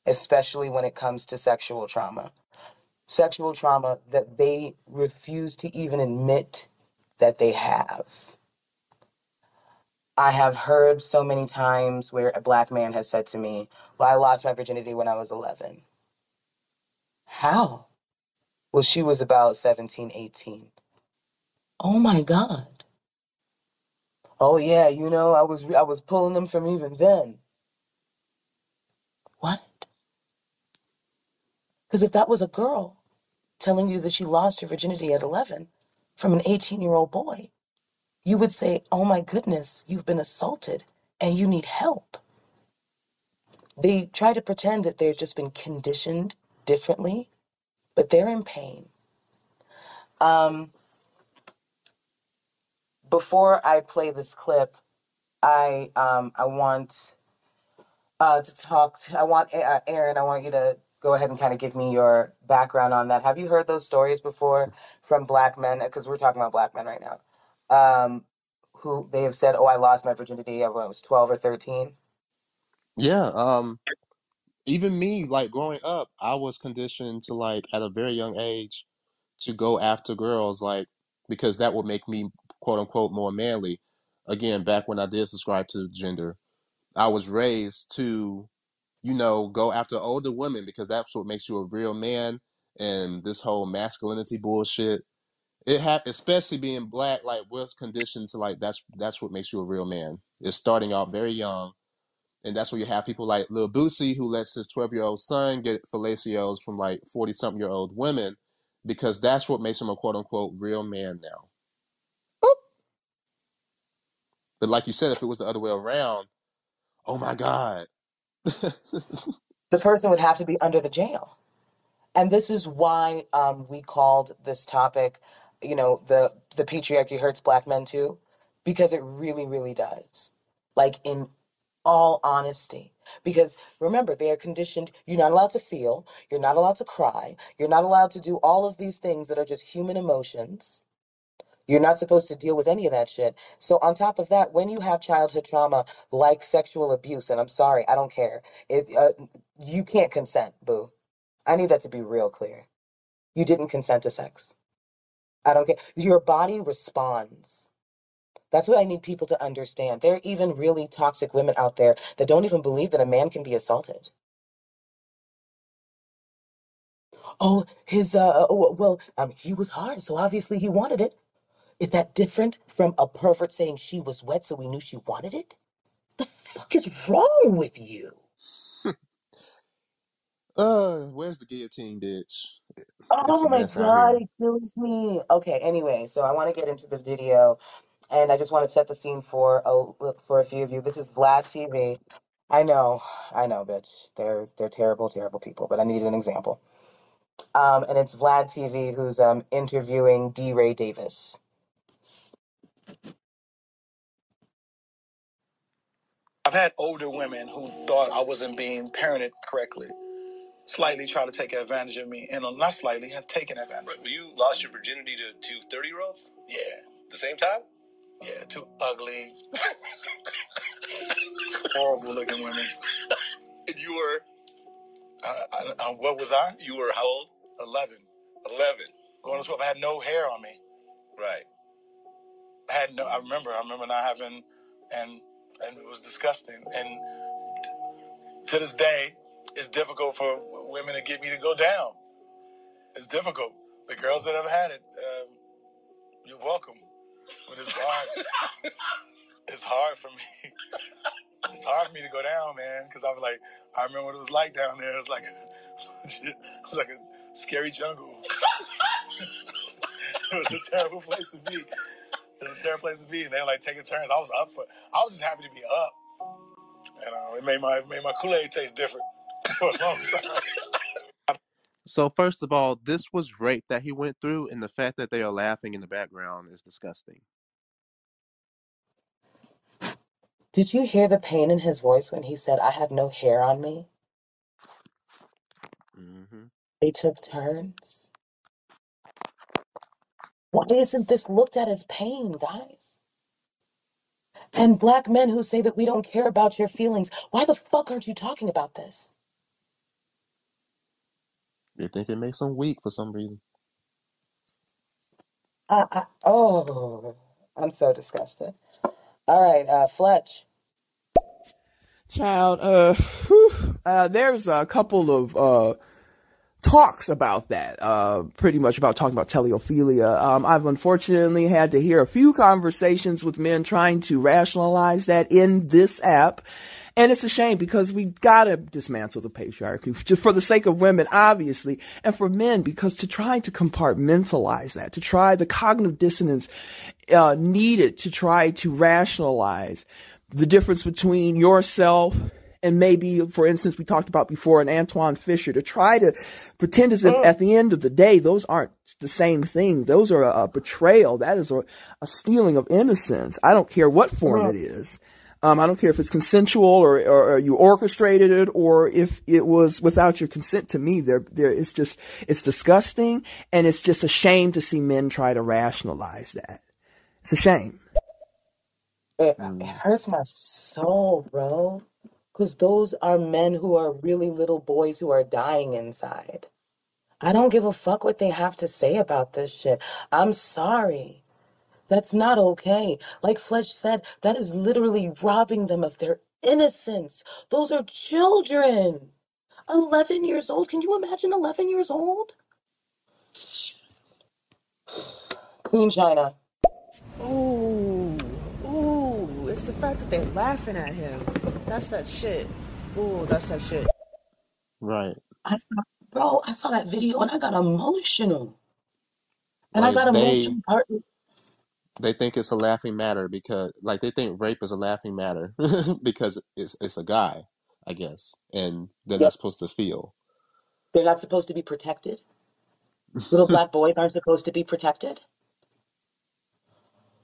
especially when it comes to sexual trauma. Sexual trauma that they refuse to even admit that they have. I have heard so many times where a black man has said to me, Well, I lost my virginity when I was 11. How? Well, she was about 17, 18. Oh my God. Oh yeah, you know, I was I was pulling them from even then. What? Because if that was a girl telling you that she lost her virginity at 11 from an 18 year old boy, you would say, Oh my goodness, you've been assaulted and you need help. They try to pretend that they've just been conditioned differently, but they're in pain. Um, before I play this clip, I um, I want uh, to talk. To, I want uh, Aaron. I want you to go ahead and kind of give me your background on that. Have you heard those stories before from black men? Because we're talking about black men right now, um, who they have said, "Oh, I lost my virginity when I was twelve or 13. Yeah. Um. Even me, like growing up, I was conditioned to like at a very young age to go after girls, like because that would make me quote unquote more manly. Again, back when I did subscribe to gender, I was raised to, you know, go after older women because that's what makes you a real man. And this whole masculinity bullshit, it had, especially being black, like was conditioned to like that's that's what makes you a real man. It's starting off very young, and that's where you have people like Lil Boosie who lets his twelve year old son get fellatios from like forty something year old women, because that's what makes him a quote unquote real man now. But like you said, if it was the other way around, oh my god, The person would have to be under the jail. and this is why um, we called this topic you know the the patriarchy hurts black men too because it really really does like in all honesty Because remember, they are conditioned, you're not allowed to feel, you're not allowed to cry, you're not allowed to do all of these things that are just human emotions. You're not supposed to deal with any of that shit. So, on top of that, when you have childhood trauma like sexual abuse, and I'm sorry, I don't care, it, uh, you can't consent, boo. I need that to be real clear. You didn't consent to sex. I don't care. Your body responds. That's what I need people to understand. There are even really toxic women out there that don't even believe that a man can be assaulted. Oh, his, uh, oh, well, um, he was hard, so obviously he wanted it. Is that different from a pervert saying she was wet, so we knew she wanted it? The fuck is wrong with you? Uh, where's the guillotine ditch? It's Oh a my mess out God, here. it kills me. Okay, anyway, so I want to get into the video, and I just want to set the scene for a look for a few of you. This is Vlad TV. I know, I know, bitch. They're they're terrible, terrible people, but I need an example. Um, and it's Vlad TV who's um interviewing DeRay Davis. I've had older women who thought I wasn't being parented correctly, slightly try to take advantage of me, and uh, not slightly, have taken advantage. But you lost your virginity to two 30 year olds? Yeah, The same time? yeah, two ugly, horrible looking women. And you were I, I, I, what was I? you were how old? 11. 11. Going to 12. I had no hair on me. Right. I had no. I remember. I remember not having, and and it was disgusting. And to this day, it's difficult for women to get me to go down. It's difficult. The girls that have had it, um, you're welcome. But it's hard. it's hard for me. It's hard for me to go down, man, because I'm like, I remember what it was like down there. It was like, it was like a scary jungle. it was a terrible place to be. It was a terrible place to be, and they were like taking turns. I was up for. I was just happy to be up. And uh, it made my it made my Kool Aid taste different for a long time. So first of all, this was rape that he went through, and the fact that they are laughing in the background is disgusting. Did you hear the pain in his voice when he said, "I had no hair on me"? hmm They took turns. Why isn't this looked at as pain, guys? And black men who say that we don't care about your feelings, why the fuck aren't you talking about this? They think it makes them weak for some reason. I, I, oh, I'm so disgusted. All right, uh, Fletch. Child, uh, whew, uh, there's a couple of, uh, talks about that, uh, pretty much about talking about teleophilia. Um, I've unfortunately had to hear a few conversations with men trying to rationalize that in this app. And it's a shame because we've got to dismantle the patriarchy just for the sake of women, obviously, and for men because to try to compartmentalize that, to try the cognitive dissonance uh, needed to try to rationalize the difference between yourself and maybe, for instance, we talked about before an Antwone Fisher to try to pretend as if at the end of the day, those aren't the same thing. Those are a, a betrayal. That is a, a stealing of innocence. I don't care what form it is. Um, I don't care if it's consensual or, or, or you orchestrated it or if it was without your consent. To me, there, there, it's just, it's disgusting and it's just a shame to see men try to rationalize that. It's a shame. It, it hurts my soul, bro. Because those are men who are really little boys who are dying inside. I don't give a fuck what they have to say about this shit. I'm sorry. That's not okay. Like Fletch said, that is literally robbing them of their innocence. Those are children. 11 years old. Can you imagine 11 years old? Queen China. Ooh, ooh, it's the fact that they're laughing at him. That's that shit. Ooh, that's that shit. Right. I saw, bro, I saw that video and I got emotional. And I Like got they emotional partly. They think it's a laughing matter because like they think rape is a laughing matter because it's it's a guy, I guess, and they're Yep. not supposed to feel. They're not supposed to be protected. Little black boys aren't supposed to be protected.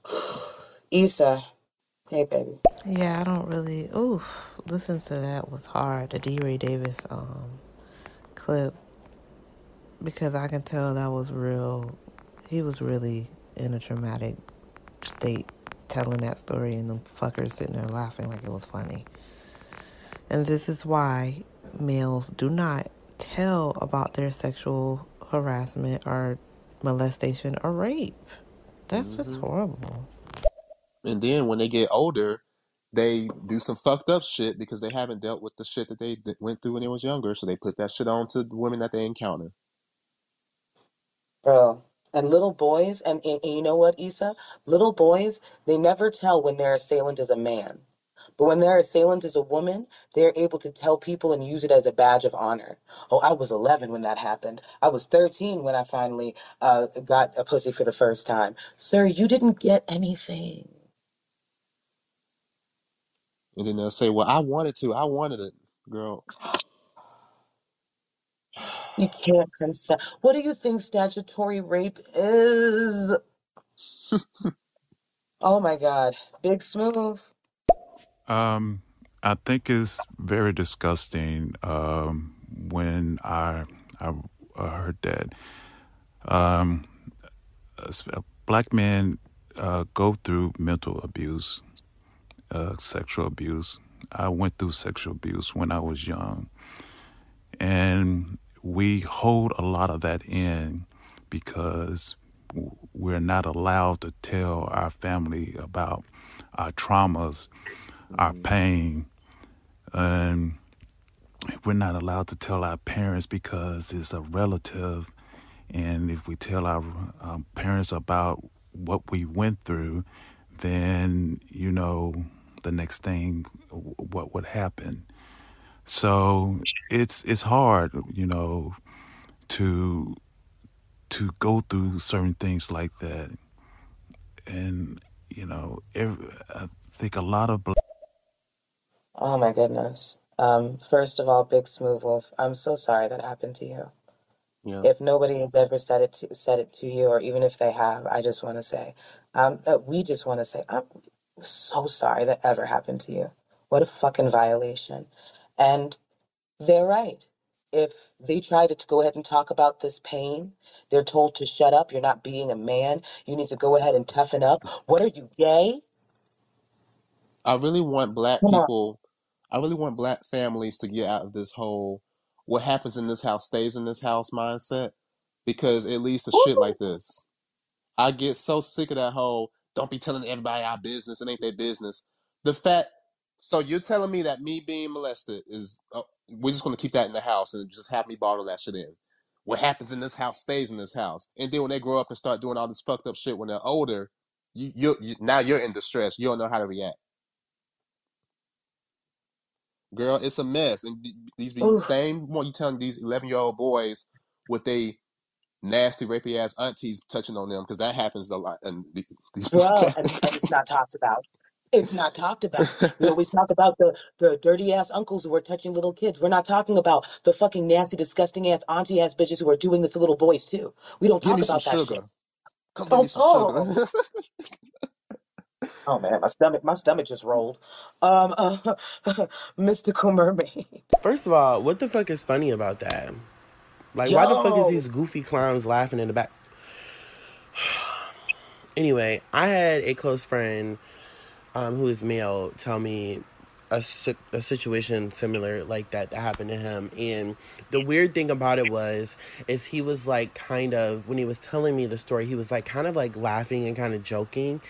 Issa. Hey, baby. Yeah, I don't really. Ooh, listen to that was hard. The DeRay Davis um clip because I can tell that was real. He was really in a traumatic state telling that story, and them fuckers sitting there laughing like it was funny. And this is why males do not tell about their sexual harassment or molestation or rape. That's just hmm horrible. And then when they get older, they do some fucked up shit because they haven't dealt with the shit that they d- went through when they was younger. So they put that shit on to the women that they encounter. Bro. And little boys, and, and, you know what, Issa? Little boys, they never tell when their assailant is a man. But when their assailant is a woman, they're able to tell people and use it as a badge of honor. Oh, I was 11 when that happened. I was 13 when I finally uh, got a pussy for the first time. Sir, you didn't get anything. And then they'll say, "Well, I wanted to. I wanted it, girl." You can't consent. What do you think statutory rape is? Oh my God. Big Smooth. Um, I think it's very disgusting um, when I I uh, heard that um, uh, black men uh, go through mental abuse, uh, sexual abuse. I went through sexual abuse when I was young, and we hold a lot of that in because we're not allowed to tell our family about our traumas, our Mhm. pain, and we're not allowed to tell our parents because it's a relative. And if we tell our um, parents about what we went through, then you know the next thing what would happen. So it's it's hard, you know, to to go through certain things like that. And you know, every, I think a lot of black Oh my goodness. Um, first of all, Big Smooth Wolf, I'm so sorry that happened to you. Yeah. If nobody has ever said it to, said it to you, or even if they have, I just want to say, um, that we just want to say, I'm so sorry that ever happened to you. What a fucking violation. And they're right. If they try to, go ahead and talk about this pain, they're told to shut up. You're not being a man. You need to go ahead and toughen up. What are you, gay? I really want black Come on. people, I really want black families to get out of this whole what happens in this house stays in this house mindset because it leads to shit like this. I get so sick of that whole don't be telling everybody our business, it ain't their business. The fact, so you're telling me that me being molested is, uh, we're just going to keep that in the house and just have me bottle that shit in. What happens in this house stays in this house. And then when they grow up and start doing all this fucked up shit when they're older, you, you, you now you're in distress. You don't know how to react. Girl, it's a mess. And these be Oof. same what you telling these eleven year old boys with they nasty rapey ass aunties touching on them because that happens a lot. And these, these Bro, and, and it's not talked about. It's not talked about. We always talk about the, the dirty ass uncles who are touching little kids. We're not talking about the fucking nasty, disgusting ass auntie ass bitches who are doing this to little boys too. We don't give talk me some about that shit. sugar. Come give me Oh, some oh, oh man, my stomach, my stomach just rolled. Um, uh, mystical mermaid. First of all, what the fuck is funny about that? Like, why the fuck is Yo, these goofy clowns laughing in the back? Anyway, I had a close friend um, who is male tell me a, a situation similar like that that happened to him. And the weird thing about it was is he was like kind of when he was telling me the story he was like kind of like laughing and kind of joking.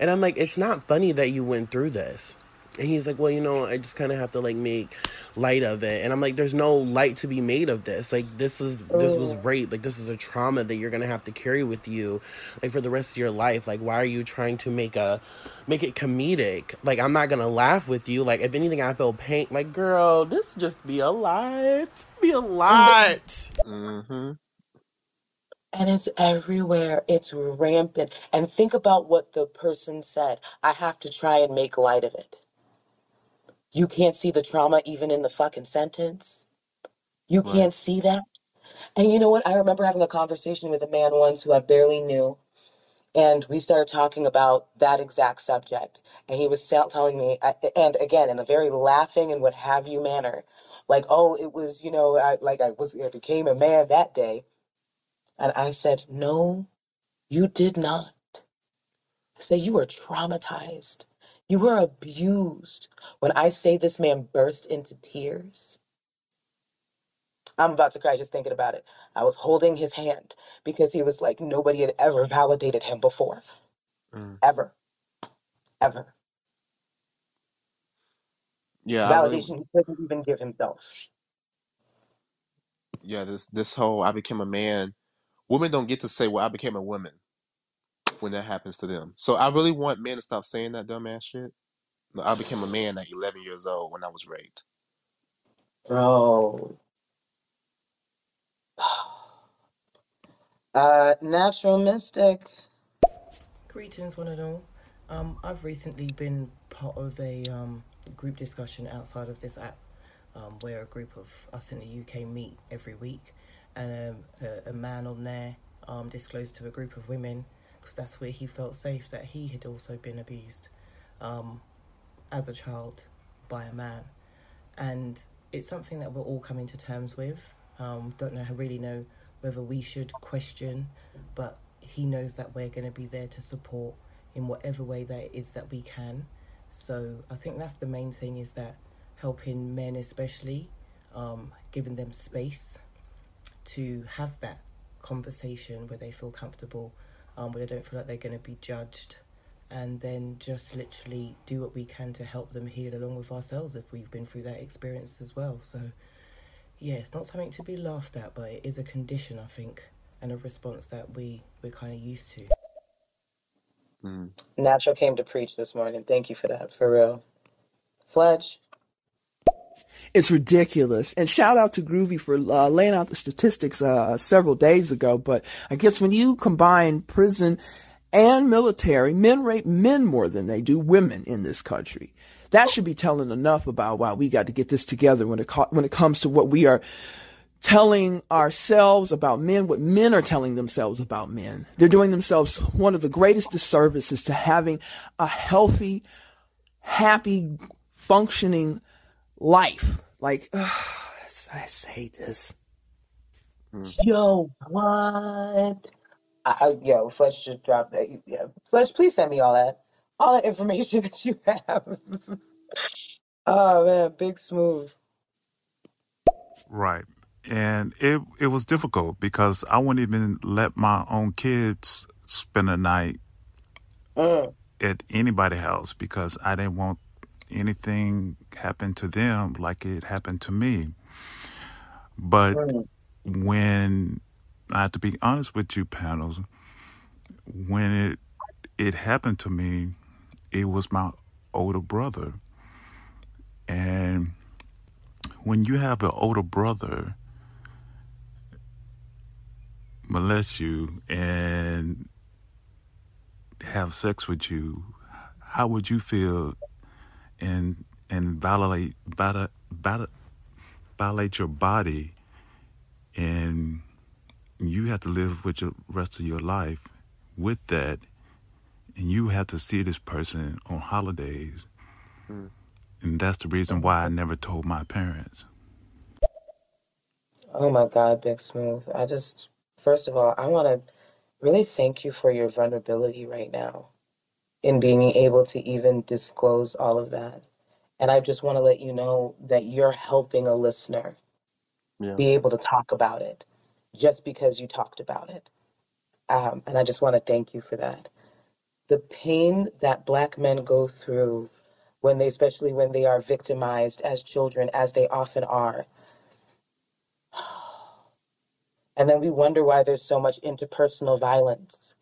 And i'm like it's not funny that you went through this and he's like well you know i just kind of have to like make light of it. And i'm like there's no light to be made of this. Like this is this was Mm, rape. Like this is a trauma that you're gonna have to carry with you like for the rest of your life. Like why are you trying to make a make it comedic? Like i'm not gonna laugh with you. Like if anything i feel pain like girl this just be a lot. Be a lot. Hmm and it's everywhere. It's rampant. And think about what the person said. I have to try and make light of it. You can't see the trauma even in the fucking sentence. You Right. can't see that. And you know what? I remember having a conversation with a man once who I barely knew. and we started talking about that exact subject and he was telling me uh, and again in a very laughing and what have you manner like oh it was you know I, like i was i became a man that day and i said no you did not I say you were traumatized you were abused when i say this man burst into tears i'm about to cry just thinking about it i was holding his hand because he was like nobody had ever validated him before Mm. ever ever Yeah, I really. validation he couldn't even give himself. Yeah, this this whole I became a man. Women don't get to say, "Well, I became a woman" when that happens to them. So I really want men to stop saying that dumbass shit. I became a man at 11 years old when I was raped. Bro. Uh, natural mystic. Greetings, one and all. Um, I've recently been part of a um, group discussion outside of this app um, where a group of us in the UK meet every week. And um, a, a man on there um, disclosed to a group of women, because that's where he felt safe, that he had also been abused um, as a child by a man. And it's something that we're all coming to terms with. Um, don't know, really know whether we should question, but he knows that we're going to be there to support in whatever way that is that we can. So I think that's the main thing is that helping men, especially, um, giving them space to have that conversation where they feel comfortable, um, where they don't feel like they're going to be judged, and then just literally do what we can to help them heal along with ourselves if we've been through that experience as well. So, yeah, it's not something to be laughed at, but it is a condition, I think, and a response that we, we're kind of used to. Mm. Natural came to preach this morning. Thank you for that, for real. Fletch. It's ridiculous. And shout out to Groovy for uh, laying out the statistics uh, several days ago. But I guess when you combine prison and military, men rape men more than they do women in this country. That should be telling enough about why we got to get this together when it co- when it comes to what we are telling ourselves about men, what men are telling themselves about men. They're doing themselves one of the greatest disservices to having a healthy, happy, functioning life. Like, ugh, I just hate this. Yo, what? I, I, yo, Fletch just dropped that. Yeah, Fletch, please send me all that, all the information that you have. oh man, big smooth. Right. And it it was difficult because I wouldn't even let my own kids spend a night Mm, at anybody's house because I didn't want anything happen to them like it happened to me. But when I have to be honest with you, panels, when it it happened to me, it was my older brother. And when you have an older brother molest you and have sex with you, how would you feel and and violate violate, violate, your body and you have to live with the rest of your life with that and you have to see this person on holidays Mm. and that's the reason why I never told my parents. Oh my God, Big Smooth. I just, first of all, I want to really thank you for your vulnerability right now in being able to even disclose all of that. And I just want to let you know that you're helping a listener Yeah. be able to talk about it just because you talked about it. Um, and I just want to thank you for that. The pain that Black men go through when they, especially when they are victimized as children, as they often are, and then we wonder why there's so much interpersonal violence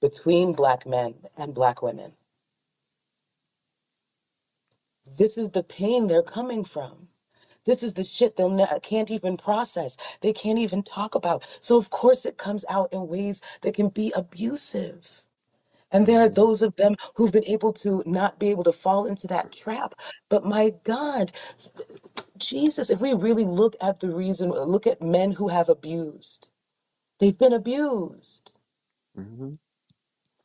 between Black men and Black women. This is the pain they're coming from. This is the shit they'll ne- can't even process. They can't even talk about. So of course it comes out in ways that can be abusive. And there are those of them who've been able to not be able to fall into that trap. But my God, Jesus, if we really look at the reason, look at men who have abused, they've been abused. Mm-hmm.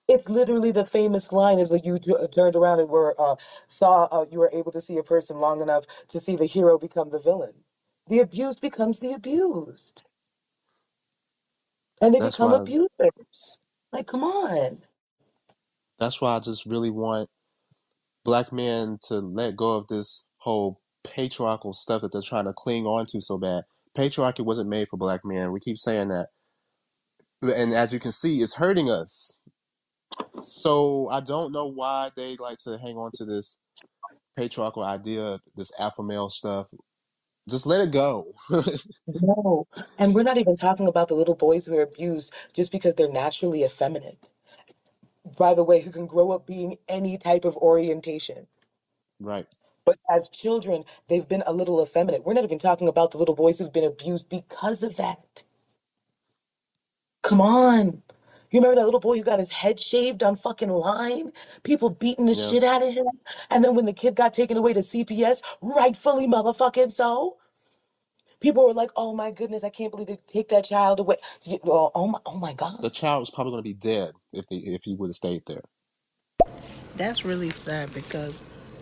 It's literally the famous line. It's like you t- turned around and were uh, saw uh, you were able to see a person long enough to see the hero become the villain. The abused becomes the abused, and they That's become why. abusers. Like, come on. That's why I just really want black men to let go of this whole patriarchal stuff that they're trying to cling on to so bad. Patriarchy wasn't made for black men. We keep saying that, and as you can see, it's hurting us. So I don't know why they like to hang on to this patriarchal idea, this alpha male stuff. Just let it go. No. And we're not even talking about the little boys who are abused just because they're naturally effeminate. By the way, who can grow up being any type of orientation. right. But as children, they've been a little effeminate. We're not even talking about the little boys who've been abused because of that. Come on. You remember that little boy who got his head shaved on fucking line? People beating the Yeah. shit out of him. And then when the kid got taken away to CPS, rightfully motherfucking so, people were like, oh my goodness, I can't believe they take that child away. You- Oh, oh my, oh my God. The child was probably going to be dead if they, if he would have stayed there. That's really sad because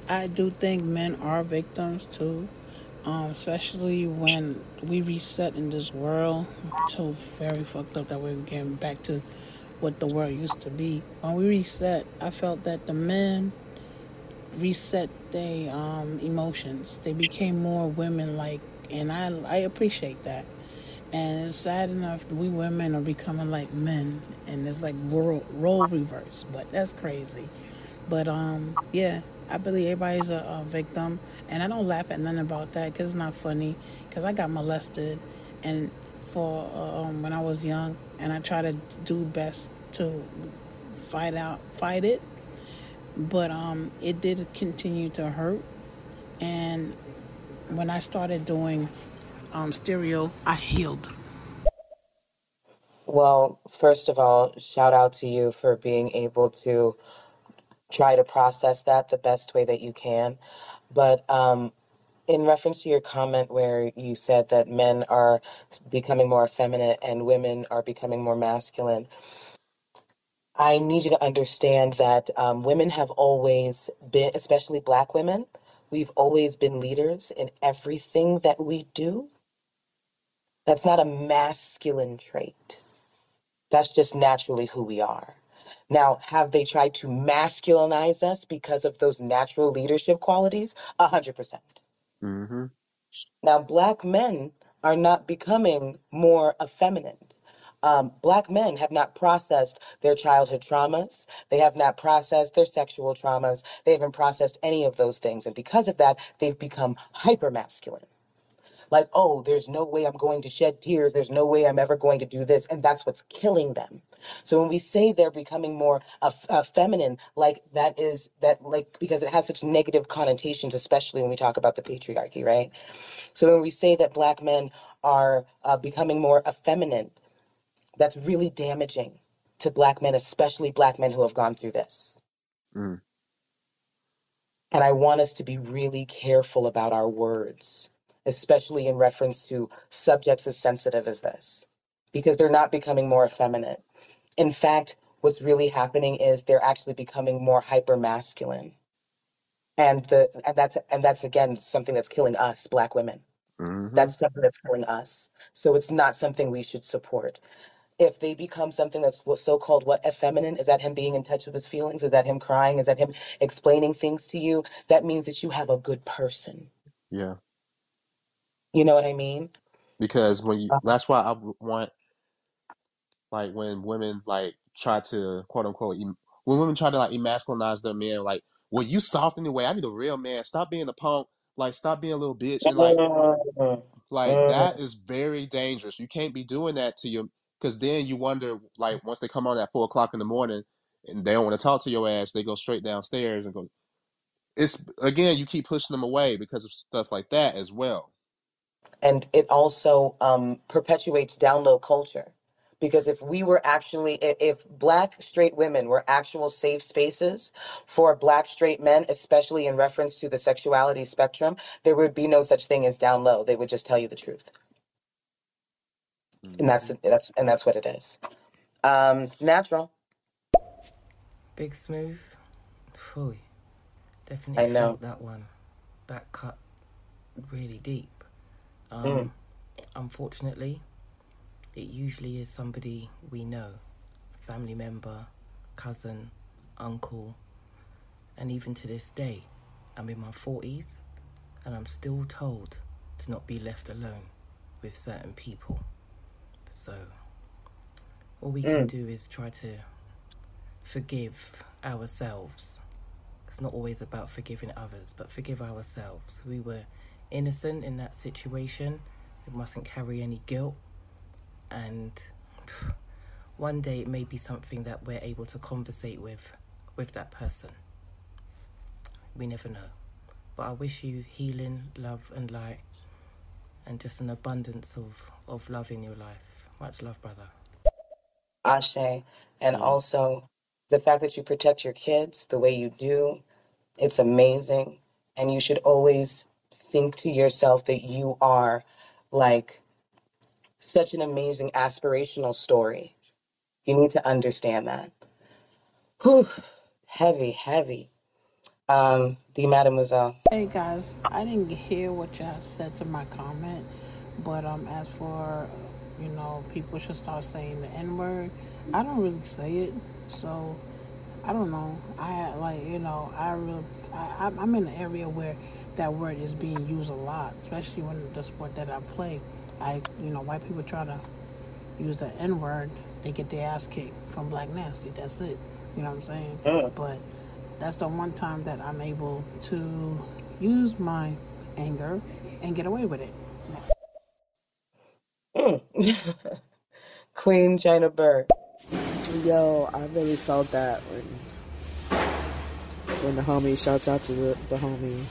I do think men are victims too. Um, especially when we reset in this world. So very fucked up that we're getting back to what the world used to be. When we reset, I felt that the men reset their um, emotions. They became more women like, and I I appreciate that. And it's sad enough we women are becoming like men, and it's like role, role reverse. But that's crazy. But um, yeah, I believe everybody's a, a victim, and I don't laugh at nothing about that because it's not funny. Because I got molested, and for um, when I was young, and I try to do best to fight out, fight it. But um, it did continue to hurt, and when I started doing um, stereo, I healed. Well, first of all, shout out to you for being able to try to process that the best way that you can. But um, in reference to your comment where you said that men are becoming more effeminate and women are becoming more masculine, I need you to understand that um, women have always been, especially black women, we've always been leaders in everything that we do. That's not a masculine trait. That's just naturally who we are. Now, have they tried to masculinize us because of those natural leadership qualities? A hundred percent. Mm-hmm. Now, black men are not becoming more effeminate. Um, black men have not processed their childhood traumas. They have not processed their sexual traumas. They haven't processed any of those things. And because of that, they've become hyper masculine. Like, oh, there's no way I'm going to shed tears. There's no way I'm ever going to do this. And that's what's killing them. So when we say they're becoming more uh, feminine, like that is that, like, because it has such negative connotations, especially when we talk about the patriarchy, right? So when we say that black men are uh, becoming more effeminate, that's really damaging to black men, especially black men who have gone through this. Mm. And I want us to be really careful about our words, especially in reference to subjects as sensitive as this, because they're not becoming more effeminate. In fact, what's really happening is they're actually becoming more hyper masculine. And the and that's and that's again something that's killing us, black women. Mm-hmm. That's something that's killing us. So it's not something we should support. If they become something that's so called what effeminate, is that him being in touch with his feelings? Is that him crying? Is that him explaining things to you? That means that you have a good person. Yeah. You know what I mean? Because when you, Uh, that's why I w- want, like, when women, like, try to, quote unquote, em- when women try to, like, emasculinize their men, like, well, you soft anyway. I need a real man. Stop being a punk. Like, stop being a little bitch. And, like, mm, like mm. that is very dangerous. You can't be doing that to your, because then you wonder, like, once they come on at four o'clock in the morning and they don't want to talk to your ass, they go straight downstairs and go, it's, again, you keep pushing them away because of stuff like that as well. and it also um, perpetuates down low culture. Because if we were actually i- if black straight women were actual safe spaces for black straight men especially in reference to the sexuality spectrum there would be no such thing as down low. They would just tell you the truth and that's the, that's and that's what it is um natural Big Smooth. Phew, definitely I know. felt that one. That cut really deep. Um, Mm. Unfortunately, it usually is somebody we know a family member, cousin, uncle, and even to this day, I'm in my 40s and I'm still told to not be left alone with certain people. So, all we can Mm. do is try to forgive ourselves. It's not always about forgiving others, but forgive ourselves. We were innocent in that situation. We mustn't carry any guilt. And one day it may be something that we're able to conversate with with that person. We never know. But I wish you healing, love and light and just an abundance of, of love in your life. Much love, brother. Ashe. And also the fact that you protect your kids the way you do, it's amazing. And you should always think to yourself that you are like such an amazing aspirational story. You need to understand that. Whew. Heavy, heavy. Um, the mademoiselle. Hey guys, I didn't hear what y'all said to my comment, but um, as for you know, people should start saying the N word. I don't really say it, so I don't know. I like you know, I really, I, I'm in an area where that word is being used a lot, especially when the sport that I play. I you know, white people try to use the N word, they get their ass kicked from Black Nasty. That's it. You know what I'm saying? But that's the one time that I'm able to use my anger and get away with it. Mm. Queen China Bird. Yo, I really felt that when when the homie shouts out to the, the homie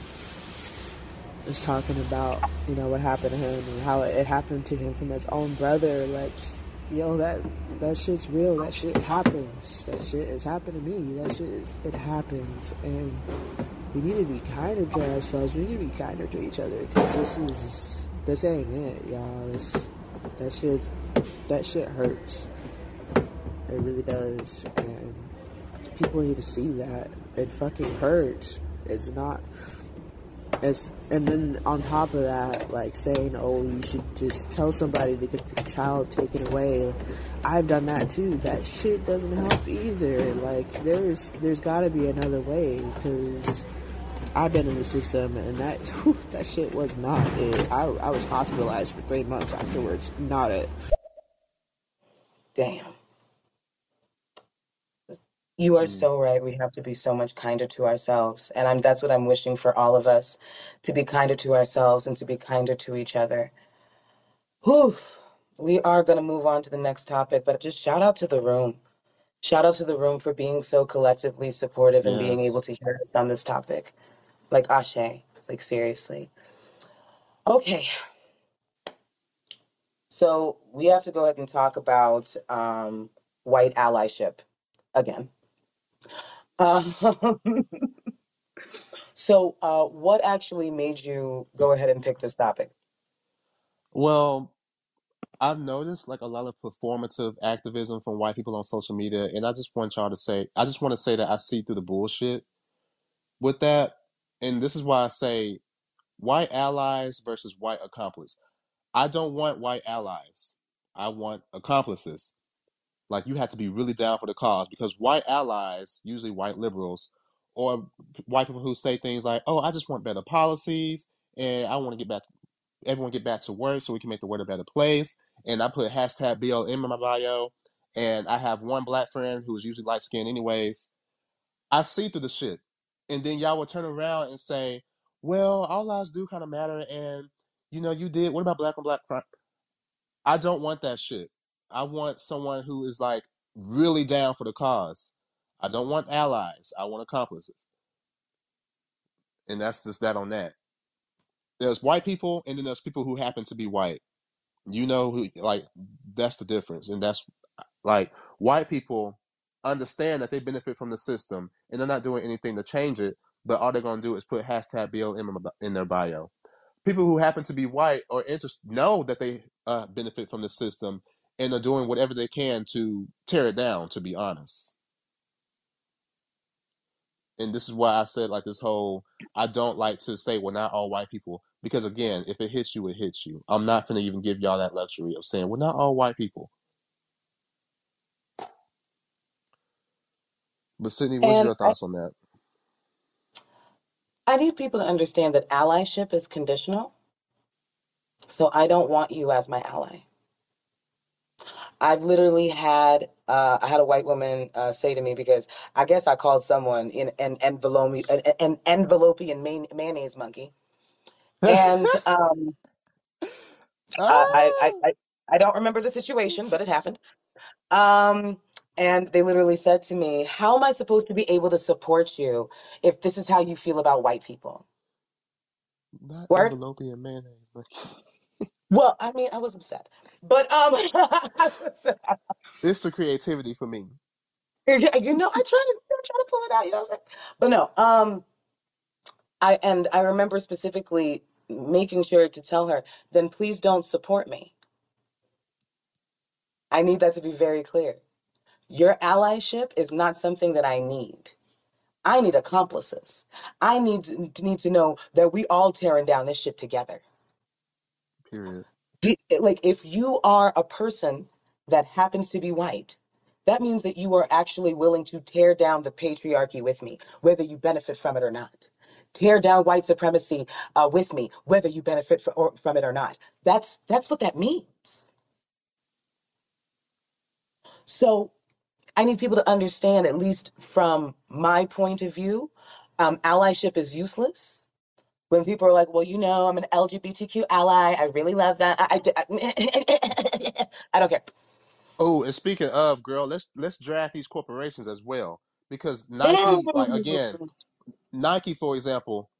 was talking about you know what happened to him and how it happened to him from his own brother. Like, yo, that that shit's real. That shit happens. That shit has happened to me. That shit is it happens, and we need to be kinder to ourselves. We need to be kinder to each other because this is this ain't it, y'all. This that shit that shit hurts. It really does, and people need to see that it fucking hurts. It's not. It's and then on top of that, like saying, "Oh, you should just tell somebody to get the child taken away." I've done that too. That shit doesn't help either. Like there's there's got to be another way because I've been in the system and that whew, that shit was not it. I I was hospitalized for three months afterwards. Not it. Damn. You are mm. so right. We have to be so much kinder to ourselves. And I'm that's what I'm wishing for all of us to be kinder to ourselves and to be kinder to each other. Whew. We are going to move on to the next topic, but just shout out to the room. Shout out to the room for being so collectively supportive and being able to hear us on this topic. Like Ashe, like seriously. Okay, so we have to go ahead and talk about um, white allyship again. Um, so, uh, what actually made you go ahead and pick this topic? Well, I've noticed like a lot of performative activism from white people on social media, and I just want y'all to say, I just want to say that I see through the bullshit with that, and this is why I say white allies versus white accomplice. I don't want white allies. I want accomplices. Like you have to be really down for the cause because white allies, usually white liberals, or white people who say things like, "Oh, I just want better policies and I want to get back, everyone get back to work so we can make the world a better place." And I put hashtag BLM in my bio, and I have one black friend who is usually light skinned anyways. I see through the shit, and then y'all will turn around and say, "Well, all lives do kind of matter," and you know, you did. What about black on black crime? I don't want that shit. I want someone who is like really down for the cause. I don't want allies. I want accomplices. And that's just that on that. There's white people and then there's people who happen to be white. You know who like that's the difference. And that's like white people understand that they benefit from the system and they're not doing anything to change it, but all they're gonna do is put hashtag BLM in their bio. People who happen to be white or interested know that they uh, benefit from the system and are doing whatever they can to tear it down. To be honest, and this is why I said like this whole I don't like to say well not all white people because again if it hits you it hits you. I'm not gonna even give y'all that luxury of saying well not all white people. But Sydney, what's And your I, thoughts on that? I need people to understand that allyship is conditional. So I don't want you as my ally. I've literally had uh, I had a white woman uh, say to me because I guess I called someone in an envelope an, an envelopian may- mayonnaise monkey, and um, I, I I ah, I I don't remember the situation, but it happened. Um, and they literally said to me, "How am I supposed to be able to support you if this is how you feel about white people?" not Word. envelope and mayonnaise. But Well, I mean, I was upset, but um, I was, it's the creativity for me. Yeah, you know, I try to I try to pull it out. You know what I'm saying? But no, um, I and I remember specifically making sure to tell her, then please don't support me. I need that to be very clear. Your allyship is not something that I need. I need accomplices. I need to, need to know that we all tearing down this shit together. Period. It- like if you are a person that happens to be white, that means that you are actually willing to tear down the patriarchy with me, whether you benefit from it or not. Tear down white supremacy uh, with me, whether you benefit fr- or, from it or not. That's that's what that means. So I need people to understand, at least from my point of view, um, allyship is useless. When people are like, "Well, you know, I'm an LGBTQ ally. I really love that. I, I, I don't care." Oh, and speaking of, girl, let's let's draft these corporations as well because Nike, like again, Nike, for example,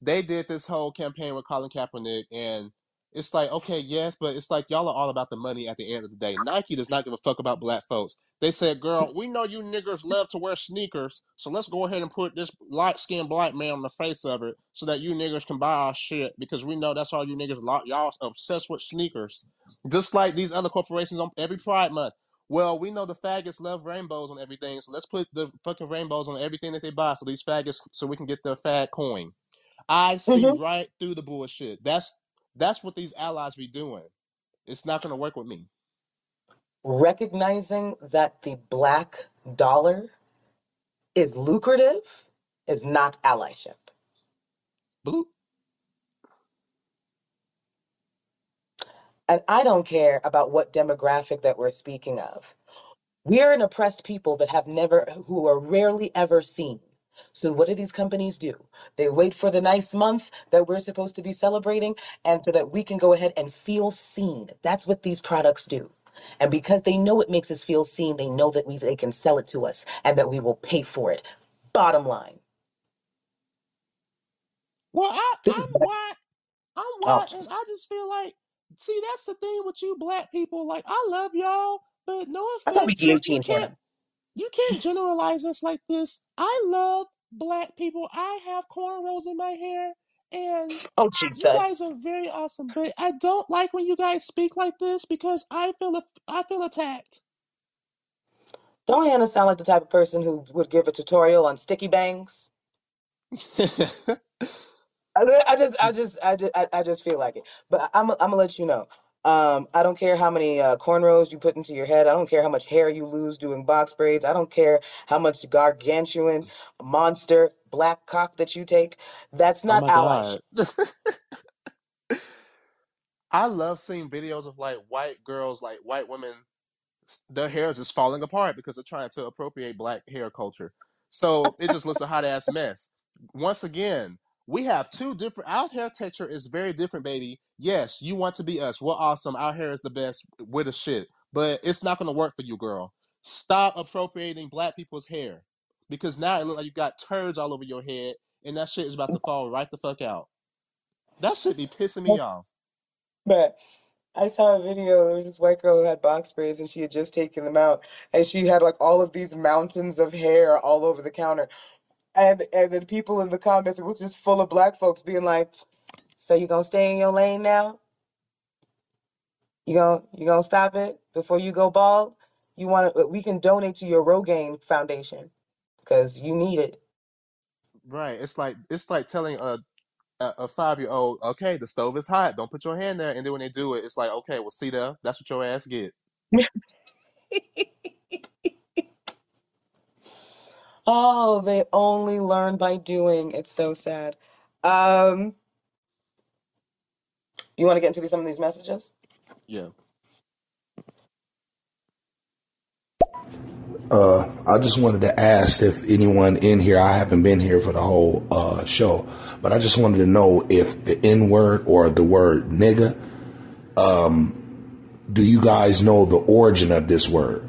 they did this whole campaign with Colin Kaepernick, and it's like, okay, yes, but it's like y'all are all about the money at the end of the day. Nike does not give a fuck about black folks. They said, girl, we know you niggers love to wear sneakers, so let's go ahead and put this light skinned black man on the face of it so that you niggers can buy our shit because we know that's all you niggas lo- y'all obsessed with sneakers. Just like these other corporations on every Pride Month. Well, we know the faggots love rainbows on everything, so let's put the fucking rainbows on everything that they buy so these faggots so we can get their fag coin. I see Mhm. right through the bullshit. That's that's what these allies be doing. It's not gonna work with me. Recognizing that the black dollar is lucrative is not allyship. Blue. And I don't care about what demographic that we're speaking of. We are an oppressed people that have never, who are rarely ever seen. So what do these companies do? They wait for the nice month that we're supposed to be celebrating and so that we can go ahead and feel seen. That's what these products do. And because they know it makes us feel seen, they know that we they can sell it to us and that we will pay for it. Bottom line. Well, I This I'm white. I'm oh white, and I just feel like, see, that's the thing with you black people. Like, I love y'all, but no I thought we offense, but you E18 can't. You can't generalize us like this. I love black people. I have cornrows in my hair, and Oh you guys are very awesome. But I don't like when you guys speak like this because I feel I feel attacked. Don't Hannah sound like the type of person who would give a tutorial on sticky bangs? I, I just, I just, I just, I, I just feel like it. But I'm, I'm gonna let you know. Um, I don't care how many uh, cornrows you put into your head. I don't care how much hair you lose doing box braids. I don't care how much gargantuan monster black cock that you take. That's oh not my god. I love seeing videos of like white girls, like white women, their hair is just falling apart because they're trying to appropriate black hair culture. So it just looks a hot ass mess. Once again, we have two different. Our hair texture is very different, baby. Yes, you want to be us. We're awesome. Our hair is the best. We're the shit. But it's not going to work for you, girl. Stop appropriating black people's hair because now it looks like you got turds all over your head, and that shit is about to mm-hmm. fall right the fuck out. That should be pissing me off. But I saw a video. There was this white girl who had box braids, and she had just taken them out, and she had like all of these mountains of hair all over the counter. And and then people in the comments, it was just full of black folks being like, "So you gonna stay in your lane now? You gonna you gonna stop it before you go bald? You want to? Uh, we can donate to your Rogaine Foundation because you need it." Right. It's like it's like telling a a, a five year old, okay, the stove is hot. Don't put your hand there. And then when they do it, it's like, okay, well, see there, that's what your ass get. Oh, they only learn by doing. It's so sad. Um, you want to get into these, some of these messages? Yeah. Uh, I just wanted to ask if anyone in here, I haven't been here for the whole uh, show, but I just wanted to know if the N word or the word nigga, um, do you guys know the origin of this word?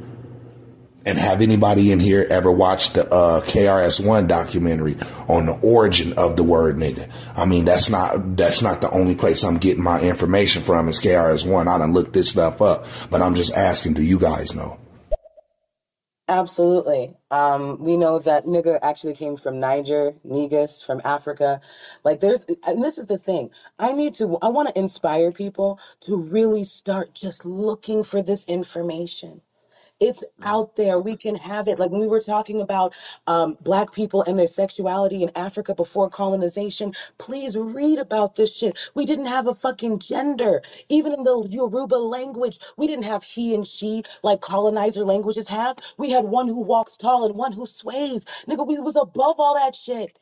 And have anybody in here ever watched the uh, KRS-One documentary on the origin of the word nigga? I mean, that's not that's not the only place I'm getting my information from is KRS-One. I done looked this stuff up, but I'm just asking, do you guys know? Absolutely. Um, we know that nigga actually came from Niger, Negus, from Africa. Like there's, and this is the thing. I need to, I want to inspire people to really start just looking for this information. It's out there. We can have it. Like when we were talking about um, Black people and their sexuality in Africa before colonization, please read about this shit. We didn't have a fucking gender. Even in the Yoruba language, we didn't have he and she like colonizer languages have. We had one who walks tall and one who sways. Nigga, we was above all that shit.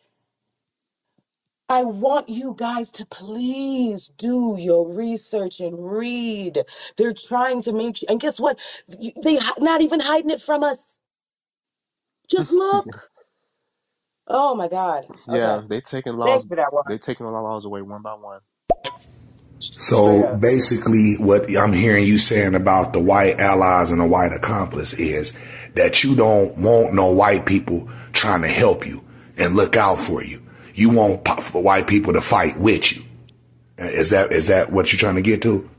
I want you guys to please do your research and read. They're trying to make you, and guess what? You- They hi- not even hiding it from us. Just look. Oh my God. Yeah, Okay. they taking Thank laws. you for that one. They taking the laws away one by one. Straight So up. basically, what I'm hearing you saying about the white allies and the white accomplice is that you don't want no white people trying to help you and look out for you. You want white people to fight with you. Is that is that what you're trying to get to?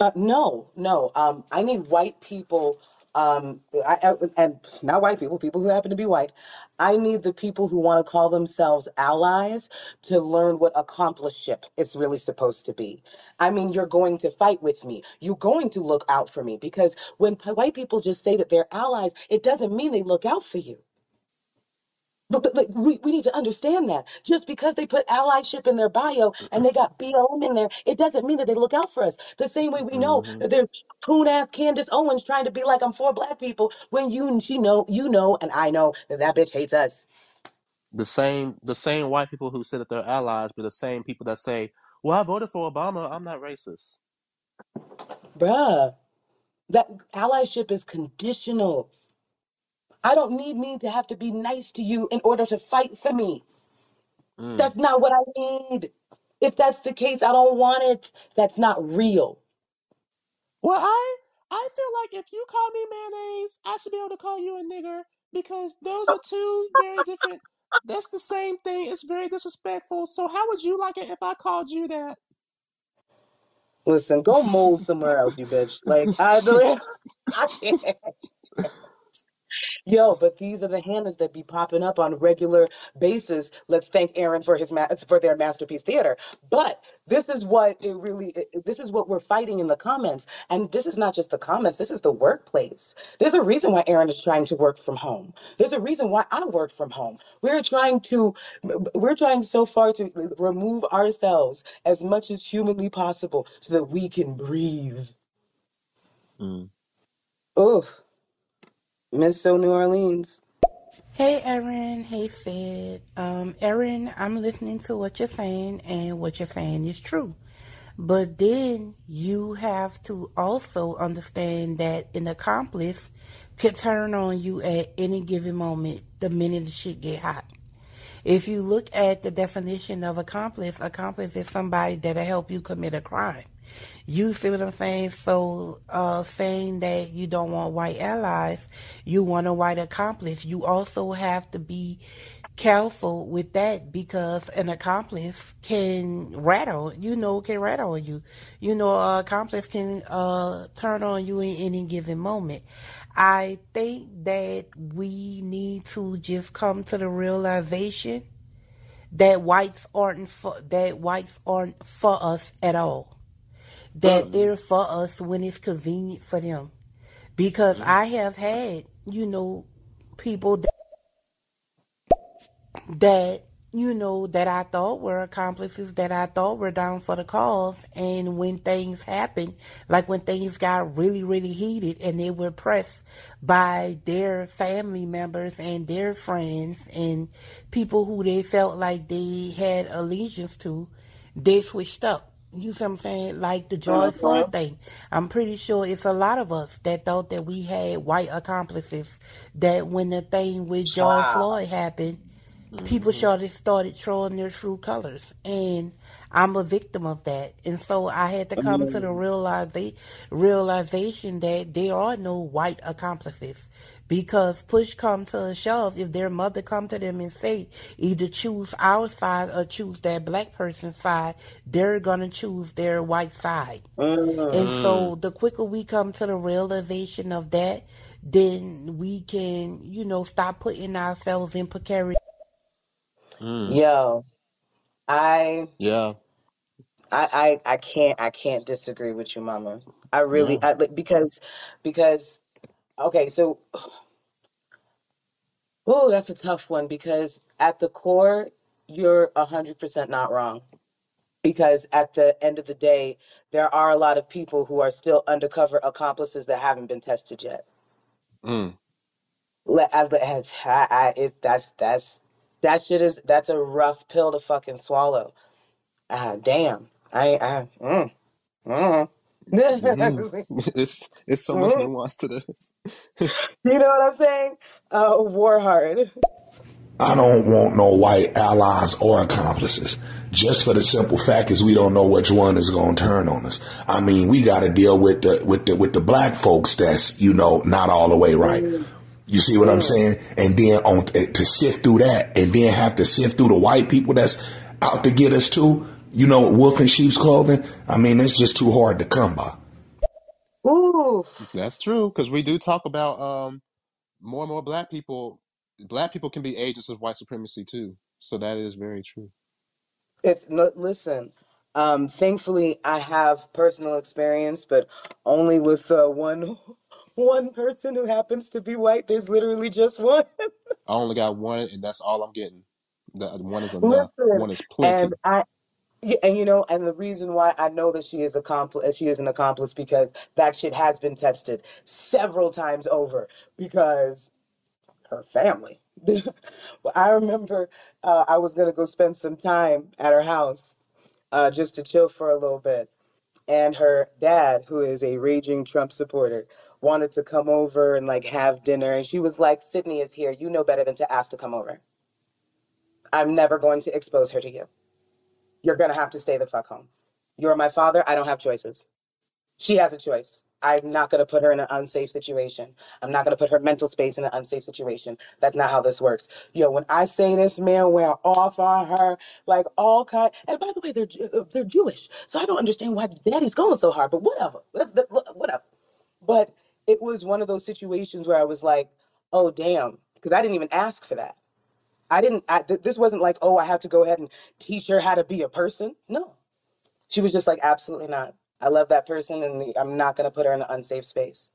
Uh, no, no. Um, I need white people. Um, I, I- and not white people, people who happen to be white. I need the people who want to call themselves allies to learn what accompliceship is really supposed to be. I mean, you're going to fight with me. You're going to look out for me because when white people just say that they're allies, it doesn't mean they look out for you. But, but, but we, we need to understand that just because they put allyship in their bio and they got BLM in there, it doesn't mean that they look out for us. The same way we know hmm that there's coon ass Candace Owens trying to be like I'm for black people when you she know you know and I know that that bitch hates us, The same, the same white people who say that they're allies, but the same people that say, "Well, I voted for Obama. I'm not racist." bruh. That allyship is conditional. I don't need me to have to be nice to you in order to fight for me. Mm. That's not what I need. If that's the case, I don't want it. That's not real. Well, I I feel like if you call me mayonnaise, I should be able to call you a nigger because those are two very different. That's the same thing. It's very disrespectful. So how would you like it if I called you that? Listen, go mold somewhere else, you bitch. Like I don't. I can't. Yo, but these are the handles that be popping up on a regular basis. Let's thank Aaron for his ma- for their masterpiece theater. But this is what it really. this is what we're fighting in the comments, and this is not just the comments. This is the workplace. There's a reason why Aaron is trying to work from home. There's a reason why I work from home. We're trying to. We're trying so far to remove ourselves as much as humanly possible so that we can breathe. Mm. Oof, miss so New Orleans. Hey, Erin. Hey, Fed. Um, Erin, I'm listening to what you're saying, and what you're saying is true. But then you have to also understand that an accomplice could turn on you at any given moment the minute the shit get hot. If you look at the definition of accomplice, accomplice is somebody that'll help you commit a crime. You see what I'm saying? So, uh, saying that you don't want white allies, you want a white accomplice. You also have to be careful with that because an accomplice can rattle, you know, can rattle on you. You know, an accomplice can uh, turn on you in any given moment. I think that we need to just come to the realization that whites aren't for, that whites aren't for us at all. That um, they're for us when it's convenient for them. Because I have had, you know, people that that you know that I thought were accomplices that I thought were down for the cause. And when things happened like when things got really really heated and they were pressed by their family members and their friends and people who they felt like they had allegiance to they switched up you see what I'm saying? Like the George Floyd thing. I'm pretty sure it's a lot of us that thought that we had white accomplices. That when the thing with George Wow. Floyd happened, people started started showing their true colors and i'm a victim of that and so i had to come to the realiza- realization that there are no white accomplices because push come to a shove if their mother come to them and say either choose our side or choose that black person's side they're gonna choose their white side and so the quicker we come to the realization of that then we can you know stop putting ourselves in precarious Mm. Yo, I Yeah. I, I I can't I can't disagree with you, Mama. I really Yeah. I, because because okay, so oh, that's a tough one because at the core, you're a hundred percent not wrong. Because at the end of the day, there are a lot of people who are still undercover accomplices that haven't been tested yet. Mm. I, I, I it's that's that's that shit is that's a rough pill to fucking swallow. Ah, damn. I I mm, mm. Mm. It's it's so much Mm. nuance to this. You know what I'm saying? Uh, Warheart. I don't want no white allies or accomplices. Just for the simple fact is we don't know which one is going to turn on us. I mean, we got to deal with the with the with the black folks that's you know not all the way right. You see what I'm saying? And then on to sift through that, and then have to sift through the white people that's out to get us too. You know, wolf in sheep's clothing. I mean, it's just too hard to come by. Ooh, That's true because we do talk about um more and more black people. Black people can be agents of white supremacy too. So that is very true. it's no, listen. Um, thankfully, I have personal experience, but only with uh, one one person who happens to be white. There's literally just one. I only got one, and that's all I'm getting. That one is enough. Listen, One is and plenty. I And you know, and the reason why I know that she is accomplice, she is an accomplice because that shit has been tested several times over because her family. I remember uh, I was gonna go spend some time at her house uh, just to chill for a little bit, and her dad, who is a raging Trump supporter, wanted to come over and like have dinner, and she was like, "Sydney is here. You know better than to ask to come over. I'm never going to expose her to you." You're gonna have to stay the fuck home. You're my father. I don't have choices. She has a choice. I'm not gonna put her in an unsafe situation. I'm not gonna put her mental space in an unsafe situation. That's not how this works. Yo, when I say this man went off on her, like all kind. And by the way, they're uh, they're Jewish, so I don't understand why Daddy's going so hard. But whatever. Let's whatever. But it was one of those situations where I was like, oh damn, because I didn't even ask for that. I didn't. I, th- this wasn't like, oh, I have to go ahead and teach her how to be a person. No, she was just like, absolutely not. I love that person, and the, I'm not going to put her in an unsafe space.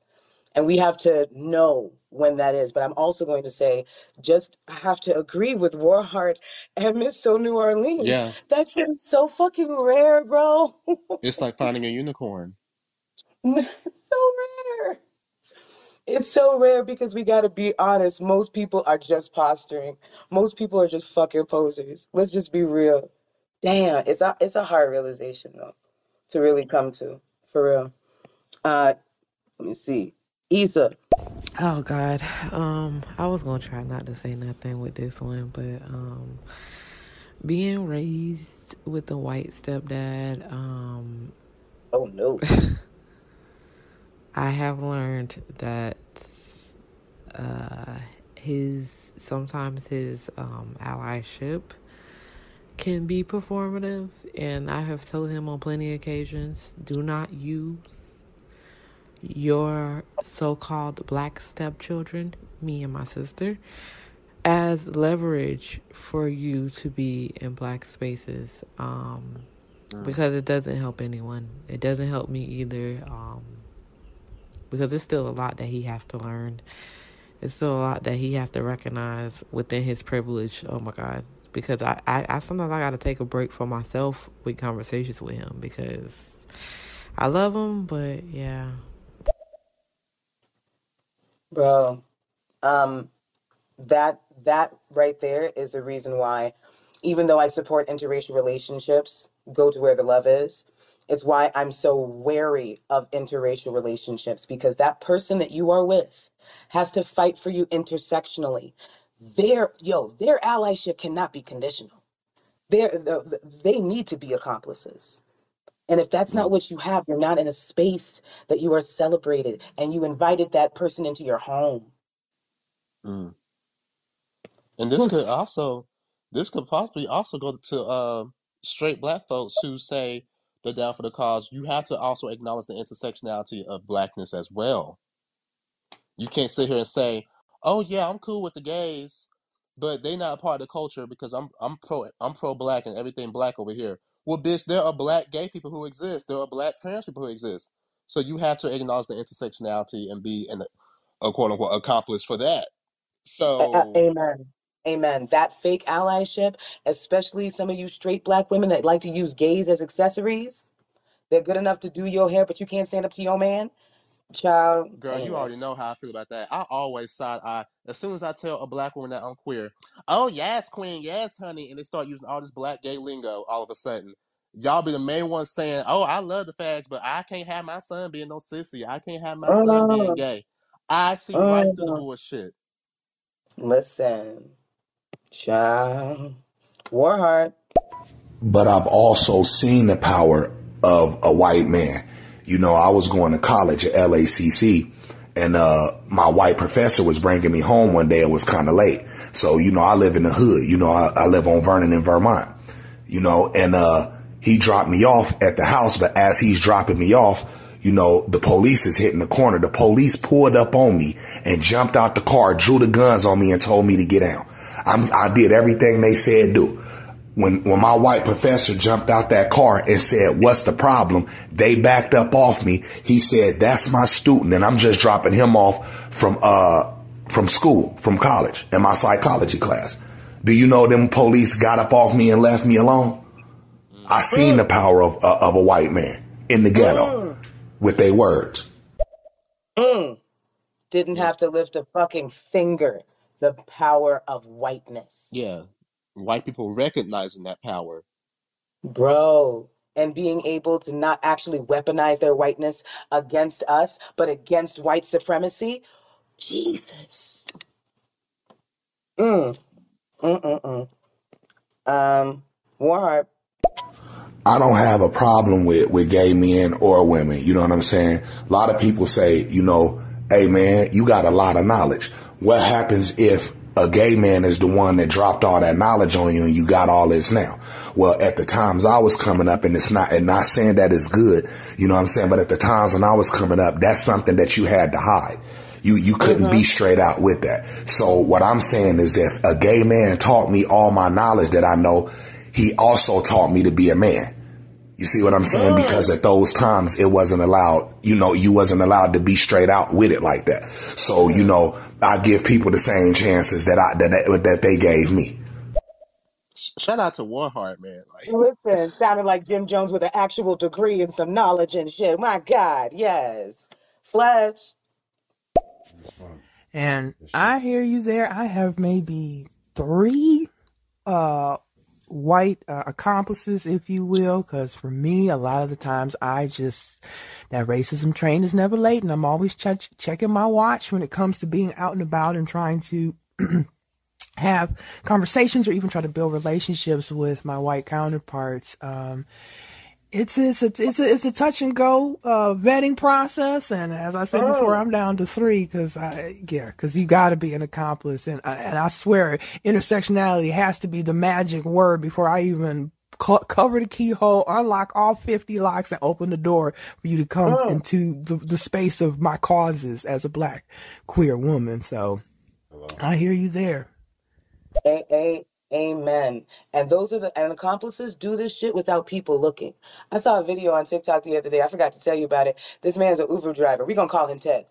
And we have to know when that is. But I'm also going to say, just I have to agree with Warheart and Miss So New Orleans. Yeah, That shit is so fucking rare, bro. it's like finding a unicorn. So rare. It's so rare because we got to be honest. Most people are just posturing. Most people are just fucking posers. Let's just be real. Damn, it's a it's a hard realization though to really come to for real. Uh, let me see. Issa. Oh God. Um, I was gonna try not to say nothing with this one, but um, being raised with a white stepdad, um, Oh no. I have learned that uh, his sometimes his um, allyship can be performative, and I have told him on plenty of occasions, do not use your so-called black stepchildren, me and my sister, as leverage for you to be in black spaces um, because it doesn't help anyone. It doesn't help me either um, because it's still a lot that he has to learn. it's still a lot that he has to recognize within his privilege. Oh my God. Because I, I, I sometimes I gotta take a break for myself with conversations with him because I love him, but yeah. Bro, um, that that right there is the reason why, even though I support interracial relationships, go to where the love is. It's why I'm so wary of interracial relationships because that person that you are with has to fight for you intersectionally. Their yo, their allyship cannot be conditional. They're, the- the- they need to be accomplices. And if that's not what you have, you're not in a space that you are celebrated and you invited that person into your home. Mm. And this could also, this could possibly also go to um, straight black folks who say they're down for the cause. You have to also acknowledge the intersectionality of blackness as well. You can't sit here and say, "Oh yeah, I'm cool with the gays, but they not part of the culture because I'm I'm pro I'm pro black and everything black over here." Well, bitch, there are black gay people who exist. There are black trans people who exist. So you have to acknowledge the intersectionality and be an a quote unquote accomplice for that. So amen. Amen. That fake allyship, especially some of you straight black women that like to use gays as accessories, they're good enough to do your hair, but you can't stand up to your man. Child, Girl, you already know how I feel about that. I always side eye as soon as I tell a black woman that I'm queer. Oh yes, queen, yes, honey, and they start using all this black gay lingo. All of a sudden, y'all be the main ones saying, "Oh, I love the fags, but I can't have my son being no sissy. I can't have my son being Mm, gay." I see right through the mm. bullshit. Listen, child. Warheart. but I've also seen the power of a white man. You know, I was going to college at LACC and, uh, my white professor was bringing me home one day. It was kind of late. So, you know, I live in the hood. You know, I, I live on Vernon in Vermont, you know, and, uh, he dropped me off at the house, but as he's dropping me off, you know, the police is hitting the corner. The police pulled up on me and jumped out the car, drew the guns on me and told me to get down. I'm, I did everything they said do when when my white professor jumped out that car and said, "What's the problem?" They backed up off me. He said, "That's my student, and I'm just dropping him off from uh from school, from college, in my psychology class." Do you know them police got up off me and left me alone? I seen the power of uh, of a white man in the ghetto with their words. Mm. Didn't have to lift a fucking finger. The power of whiteness. Yeah, white people recognizing that power. Bro. And being able to not actually weaponize their whiteness against us, but against white supremacy. Jesus. Mm. Mm-mm-mm. Um, Warheart. I don't have a problem with, with gay men or women. You know what I'm saying? A lot of people say, you know, hey man, you got a lot of knowledge. What happens if a gay man is the one that dropped all that knowledge on you and you got all this now? Well, at the times I was coming up and it's not, and not saying that it's good, you know what I'm saying? But at the times when I was coming up, that's something that you had to hide. You, you couldn't be mm-hmm. straight out with that. So what I'm saying is if a gay man taught me all my knowledge that I know, he also taught me to be a man. You see what I'm saying? Mm. Because at those times it wasn't allowed, you know, you wasn't allowed to be straight out with it like that. So, you know, I give people the same chances that I, that, that they gave me. Shout out to Warheart, man. Like, Listen, sounded like Jim Jones with an actual degree and some knowledge and shit. My God, yes. Fletch. And I hear you there. I have maybe three uh white uh, accomplices, if you will, because for me, a lot of the times I just that racism train is never late, and I'm always ch- checking my watch when it comes to being out and about and trying to have conversations or even try to build relationships with my white counterparts. Um, it's it's a, it's a it's a touch and go uh, vetting process, and as I said before, I'm down to three because I yeah because you got to be an accomplice, and I, and I swear intersectionality has to be the magic word before I even cover the keyhole, unlock all fifty locks, and open the door for you to come into the the space of my causes as a black queer woman. So I hear you there. A, a, amen. And those are the and accomplices do this shit without people looking. I saw a video on TikTok the other day. I forgot to tell you about it. This man's an Uber driver. We're gonna call him Ted.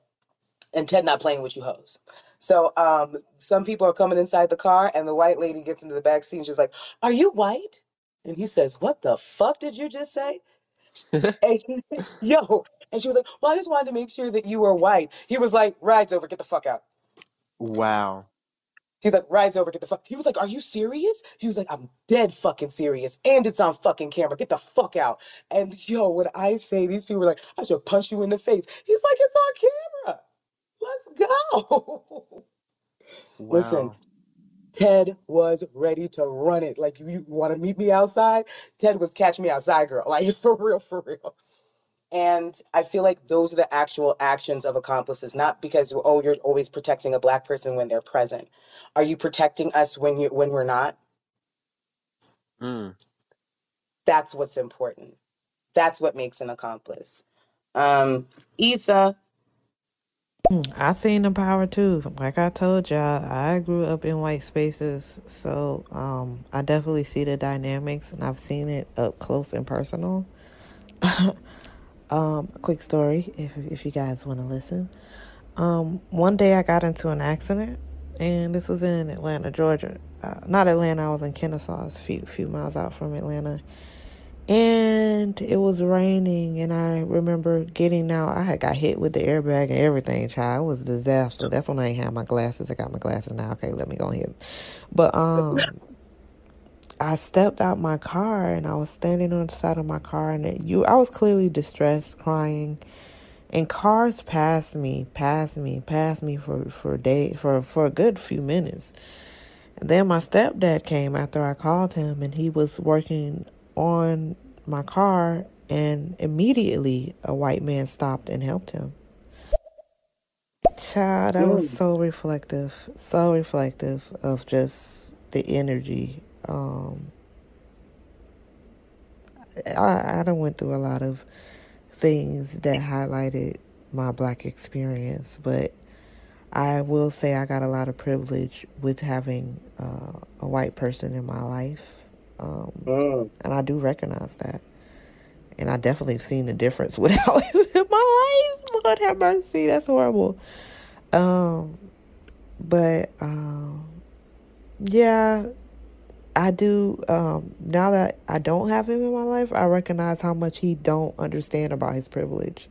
and Ted not playing with you hoes. So um, some people are coming inside the car, and the white lady gets into the back seat and she's like, Are you white? And he says, What the fuck did you just say? and he said, Yo. And she was like, Well, I just wanted to make sure that you were white. He was like, Ride's over, get the fuck out. Wow. He's like, Ride's over, get the fuck. He was like, Are you serious? He was like, I'm dead fucking serious. And it's on fucking camera. Get the fuck out. And yo, when I say these people were like, I should punch you in the face. He's like, It's on camera. Let's go. Listen, Wow. Ted was ready to run it. Like, you want to meet me outside? Ted was catch me outside, girl. Like, for real, for real. And I feel like those are the actual actions of accomplices, not because, oh, you're always protecting a black person when they're present. Are you protecting us when you when we're not? Mm. That's what's important. That's what makes an accomplice. Um, Issa, I seen the power too. Like I told y'all, I grew up in white spaces, so um, I definitely see the dynamics, and I've seen it up close and personal. um, quick story, if if you guys want to listen. Um, one day I got into an accident, and this was in Atlanta, Georgia. Uh, not Atlanta. I was in Kennesaw, a few few miles out from Atlanta, and it was raining. And I remember getting out. I had got hit with the airbag and everything. Child, it was a disaster. That's when I had my glasses. I got my glasses now. Okay, let me go ahead. But um, I stepped out my car and I was standing on the side of my car, and it, you, I was clearly distressed, crying and cars passed me, passed me, passed me for for a day for for a good few minutes. And then my stepdad came after I called him, and he was working on my car, and immediately a white man stopped and helped him. Child, I was so reflective, so reflective of just the energy. Um, I I done went through a lot of things that highlighted my black experience, but I will say I got a lot of privilege with having uh, a white person in my life, um, Mm. and I do recognize that. And I definitely have seen the difference without him in my life. Lord have mercy, that's horrible. Um, but um, yeah, I do. Um, now that I don't have him in my life, I recognize how much he don't understand about his privilege.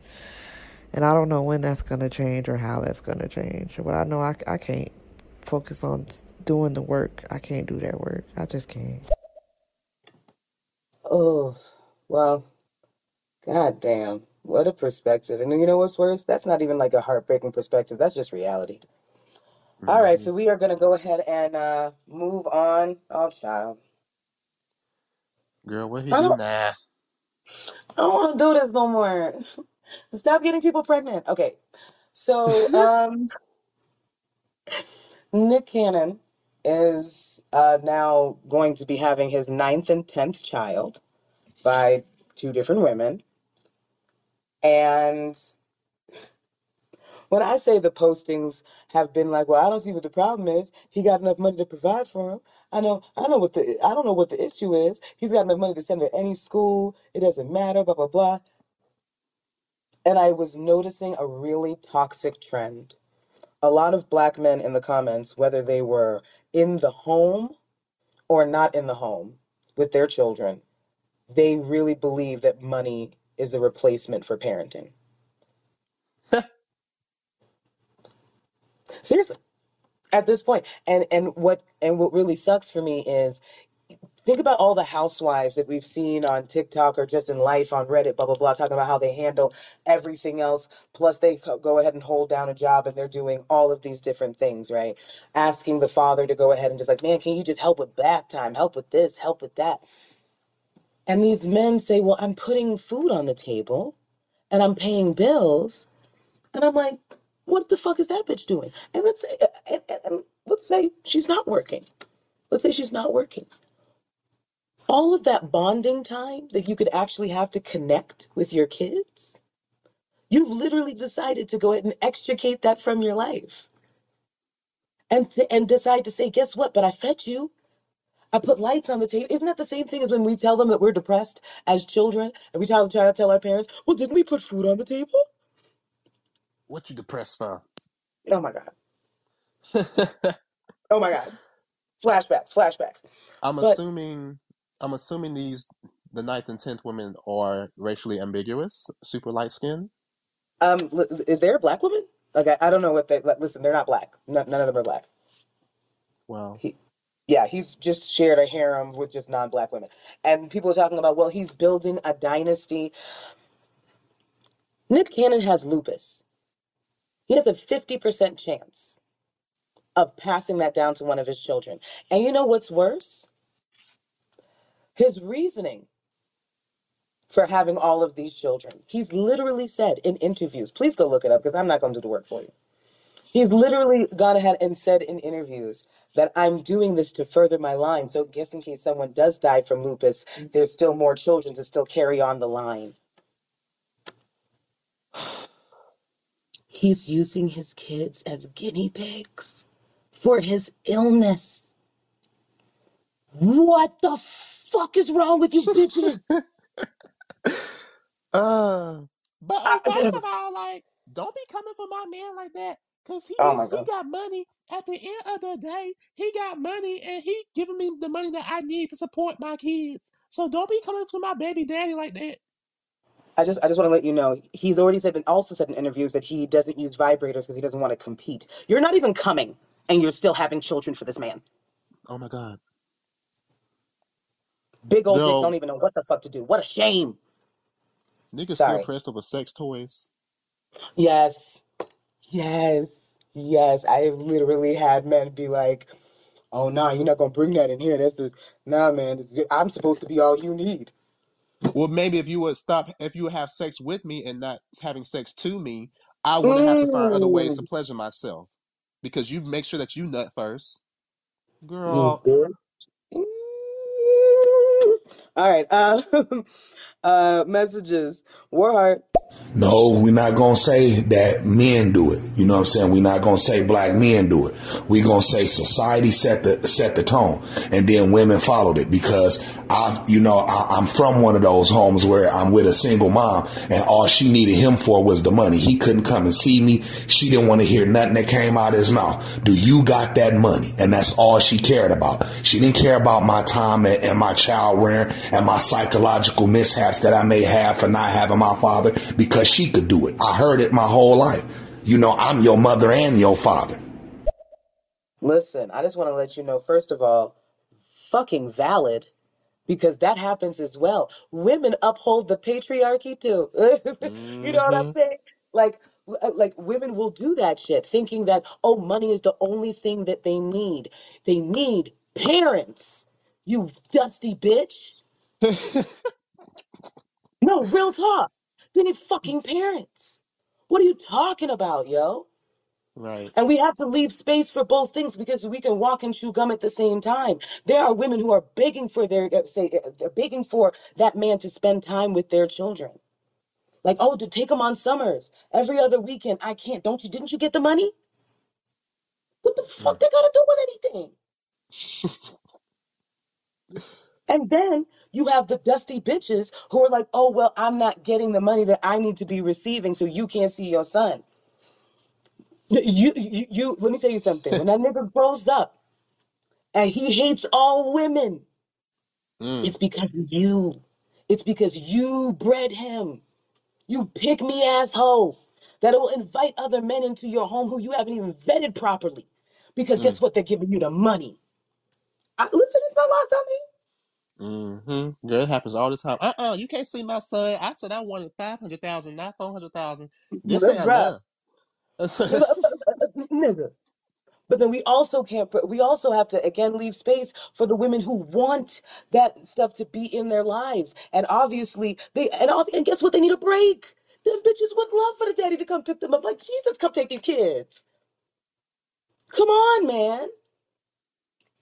And I don't know when that's going to change or how that's going to change. But I know I, I can't focus on doing the work. I can't do that work. I just can't. Oh, well, goddamn. What a perspective. And you know what's worse? That's not even like a heartbreaking perspective. That's just reality. All right, Mhm. so we are going to go ahead and uh, move on. Oh, child. Girl, what he I do don't, now? I don't want to do this no more. Stop getting people pregnant. Okay, so um, Nick Cannon is uh, now going to be having his ninth and tenth child by two different women. And when I say the postings have been like, well, I don't see what the problem is. He got enough money to provide for him. I know, I know what the, I don't know what the issue is. He's got enough money to send to any school. It doesn't matter. Blah blah blah. And I was noticing a really toxic trend. A lot of black men in the comments, whether they were in the home or not in the home with their children, they really believe that money is a replacement for parenting. Seriously, at this. And and what and what really sucks for me is think about all the housewives that we've seen on TikTok or just in life on Reddit, blah blah blah, talking about how they handle everything else. Plus, they go ahead and hold down a job, and they're doing all of these different things, right? Asking the father to go ahead and just like, man, can you just help with bath time, help with this, help with that? And these men say, well, I'm putting food on the table, and I'm paying bills, and I'm like, what the fuck is that bitch doing? And let's say, and, and, and let's say she's not working. Let's say she's not working. All of that bonding time that you could actually have to connect with your kids, you've literally decided to go ahead and extricate that from your life and th- and decide to say, guess what? But I fed you. I put lights on the table. Isn't that the same thing as when we tell them that we're depressed as children and we try to try to tell our parents, well, didn't we put food on the table? What you depressed for? Oh my god. oh my god. Flashbacks, flashbacks. I'm But assuming I'm assuming these the ninth and tenth women are racially ambiguous, super light skinned. um, is there a black woman? Okay, I don't know what they. li- Listen, they're not black. None, none of them are black. Well, He, yeah, he's just shared a harem with just non-black women, and people are talking about, well, he's building a dynasty. Nick Cannon has lupus. He has a fifty percent chance of passing that down to one of his children. And you know what's worse? His reasoning for having all of these children. He's literally said in interviews, please go look it up because I'm not going to do the work for you. He's literally gone ahead and said in interviews that I'm doing this to further my line. So, just in case someone does die from lupus, there's still more children to still carry on the line. He's using his kids as guinea pigs for his illness. What the fuck is wrong with you bitches? uh, but I- uh, first of all, like, don't be coming for my man like that, cause he Oh is my he God. got money. At the end of the day, he got money, and he giving me the money that I need to support my kids. So don't be coming for my baby daddy like that. I just I just want to let you know he's already said and also said in interviews that he doesn't use vibrators because he doesn't want to compete. You're not even coming and you're still having children for this man. Oh my god, Big old dick no, don't even know what the fuck to do. What a shame. niggas still Sorry. pressed over sex toys. Yes. Yes. Yes. I have literally had men be like, "Oh nah, you're not gonna bring that in here. That's the nah, man. I'm supposed to be all you need." Well, maybe if you would stop, if you would have sex with me and not having sex to me, I wouldn't have to find other ways to Mm. pleasure myself. Because you make sure that you nut first, girl. bitch. All right. Uh, uh, messages. Warheart. No, we're not gonna say that men do it. You know what I'm saying? We're not gonna say black men do it. We're gonna say society set the set the tone, and then women followed it because I, you know, I'm from one of those homes where I'm with a single mom, and all she needed him for was the money. He couldn't come and see me. She didn't want to hear nothing that came out of his mouth. Do you got that money? And that's all she cared about. She didn't care about my time and, and my child rearing and my psychological mishaps that I may have for not having my father because she could do it. I heard it my whole life. You know, I'm your mother and your father. Listen, I just want to let you know, first of all, fucking valid, because that happens as well. Women uphold the patriarchy too. you know what I'm hmm saying? Like, uh, like women will do that shit, thinking that oh, money is the only thing that they need. They need parents. You dusty bitch. No, real talk. They need fucking parents. What are you talking about, yo? right. And we have to leave space for both things because we can walk and chew gum at the same time. There are women who are begging for their uh, say uh, they're begging for that man to spend time with their children. Like, oh, to take them on summers every other weekend. I can't. Don't you? Didn't you get the money? What the fuck they got to do with anything? And then you have the dusty bitches who are like, oh well, I'm not getting the money that I need to be receiving, so you can't see your son. You, you, you. Let me tell you something. When that nigga grows up and he hates all women, Mm. It's because of you. It's because you bred him. You pick me asshole that'll invite other men into your home who you haven't even vetted properly. Because guess Mm. what? They're giving you the money. I, listen, it's not lost on me. Mm-hmm. Girl, it happens all the time. Uh-uh, you can't see my son. I said I wanted five hundred thousand, not four hundred thousand. This ain't Bruh, enough. nigga. But then we also can't, put- we also have to again leave space for the women who want that stuff to be in their lives. And obviously, they, and, all, and guess what? They need a break. Them bitches would love for the daddy to come pick them up. Like, Jesus, come take these kids. Come on, man.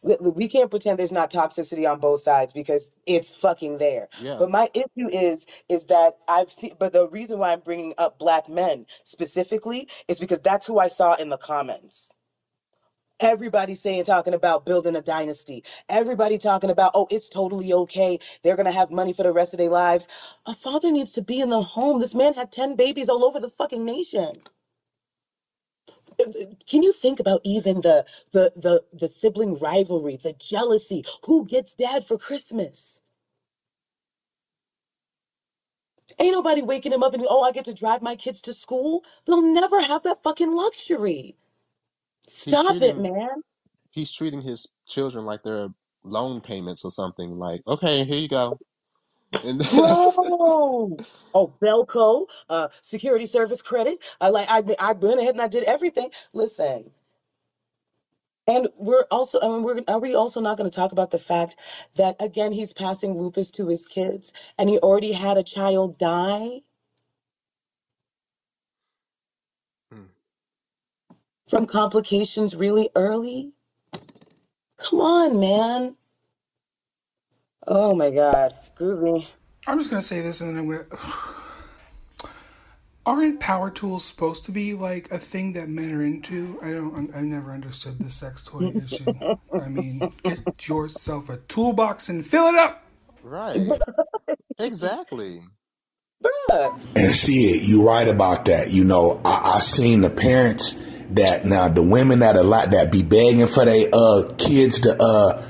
Li- li- We can't pretend there's not toxicity on both sides because it's fucking there. yeah. But my issue is, is that I've seen, but the reason why I'm bringing up black men specifically is because that's who I saw in the comments. Everybody saying, talking about building a dynasty. Everybody talking about, oh, it's totally okay. They're going to have money for the rest of their lives. A father needs to be in the home. This man had 10 babies all over the fucking nation. Can you think about even the the the the sibling rivalry, the jealousy? Who gets dad for Christmas? Ain't nobody waking him up and oh, I get to drive my kids to school. They'll never have that fucking luxury. He's Stop it, treating man. he's treating his children like they're loan payments or something. Like, okay, here you go. And that's Bro. Oh, Belco, uh, security service credit. I like I I went ahead and I did everything. Listen, and we're also I mean we're are we also not going to talk about the fact that again he's passing lupus to his kids and he already had a child die Hmm. from complications really early? Come on, man. Oh my God. Groovy. I'm just gonna say this, and then I'm gonna. Aren't power tools supposed to be like a thing that men are into? I don't. I never understood the sex toy issue. I mean, get yourself a toolbox and fill it up. right. Exactly. And see it, you right about that. You know, I, I seen the parents that now the women that a lot that be begging for their uh kids to uh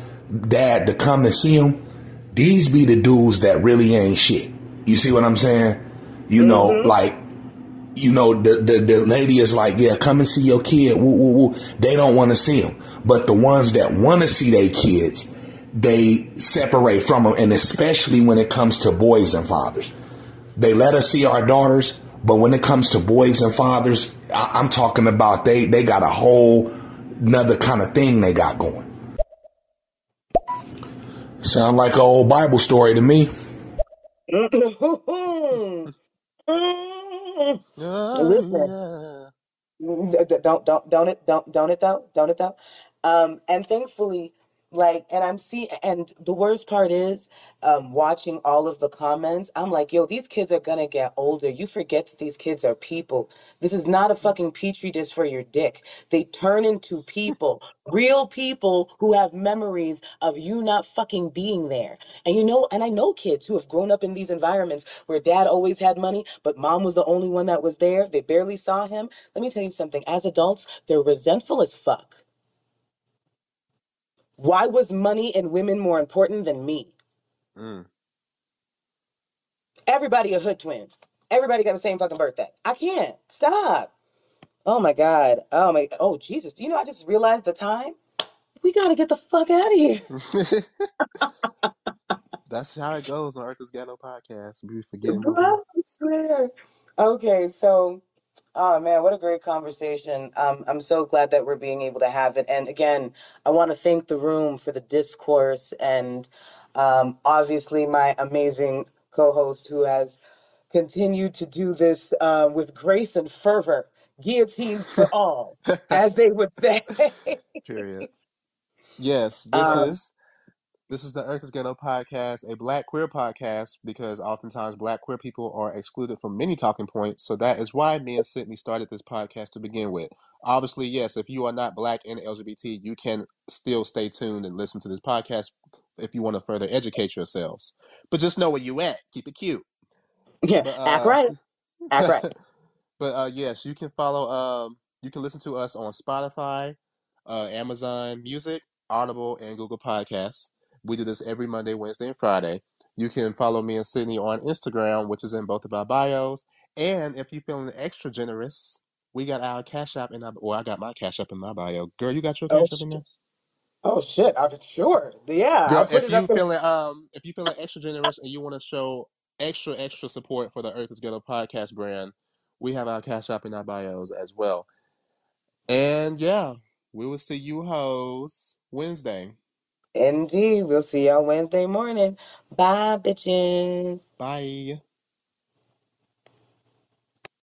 dad to come and see them. These be the dudes that really ain't shit. You see what I'm saying? You know, mm-hmm. like you know, the, the, the lady is like, yeah, come and see your kid. Woo, woo, woo. They don't want to see them. But the ones that want to see their kids, they separate from them. And especially when it comes to boys and fathers. They let us see our daughters, but when it comes to boys and fathers, I, I'm talking about they, they got a whole another kind of thing they got going. Sound like an old Bible story to me. Listen. D- d- don't don't don't it don't don't it though don't it though um and thankfully like and i'm seeing and the worst part is um watching all of the comments i'm like yo these kids are gonna get older. You forget that these kids are people. This is not a fucking petri dish for your dick. They turn into people real people who have memories of you not fucking being there. And you know and i know kids who have grown up in these environments where dad always had money but mom was the only one that was there. They barely saw him. Let me tell you something. As adults, they're resentful as fuck. Why was money and women more important than me? Mm. Everybody a hood twin. Everybody got the same fucking birthday. I can't. Stop. Oh my God. Oh my. Oh Jesus. Do you know I just realized the time? We gotta get the fuck out of here. That's how it goes on Earth's Ghetto podcast. We forgetting Bro, what we I swear. Okay, so oh man, what a great conversation. Um, I'm so glad that we're being able to have it. And again, I want to thank the room for the discourse and um, obviously my amazing co-host who has continued to do this uh, with grace and fervor. Guillotines for all, as they would say. Period. Yes, this um, is this is the Earth is Ghetto podcast, a black queer podcast, because oftentimes black queer people are excluded from many talking points. So that is why me and Sydney started this podcast to begin with. Obviously, yes, if you are not black and LGBT, you can still stay tuned and listen to this podcast if you want to further educate yourselves. But just know where you at. Keep it cute. yeah, But act uh right. Act right. but uh yes, you can follow um you can listen to us on Spotify, uh Amazon Music, Audible, and Google Podcasts. We do this every Monday, Wednesday, and Friday. You can follow me and Sydney on Instagram, which is in both of our bios. And if you're feeling extra generous, we got our Cash App in our well, I got my Cash App in my bio. Girl, you got your Oh, Cash App in there? oh shit. I'm sure. Yeah, Girl, if you in feeling um if you feeling extra generous and you want to show extra extra support for the Earth is Ghetto podcast brand, we have our Cash App in our bios as well. And yeah, we will see you hoes Wednesday. Indeed. We'll see y'all Wednesday morning. Bye, bitches. Bye.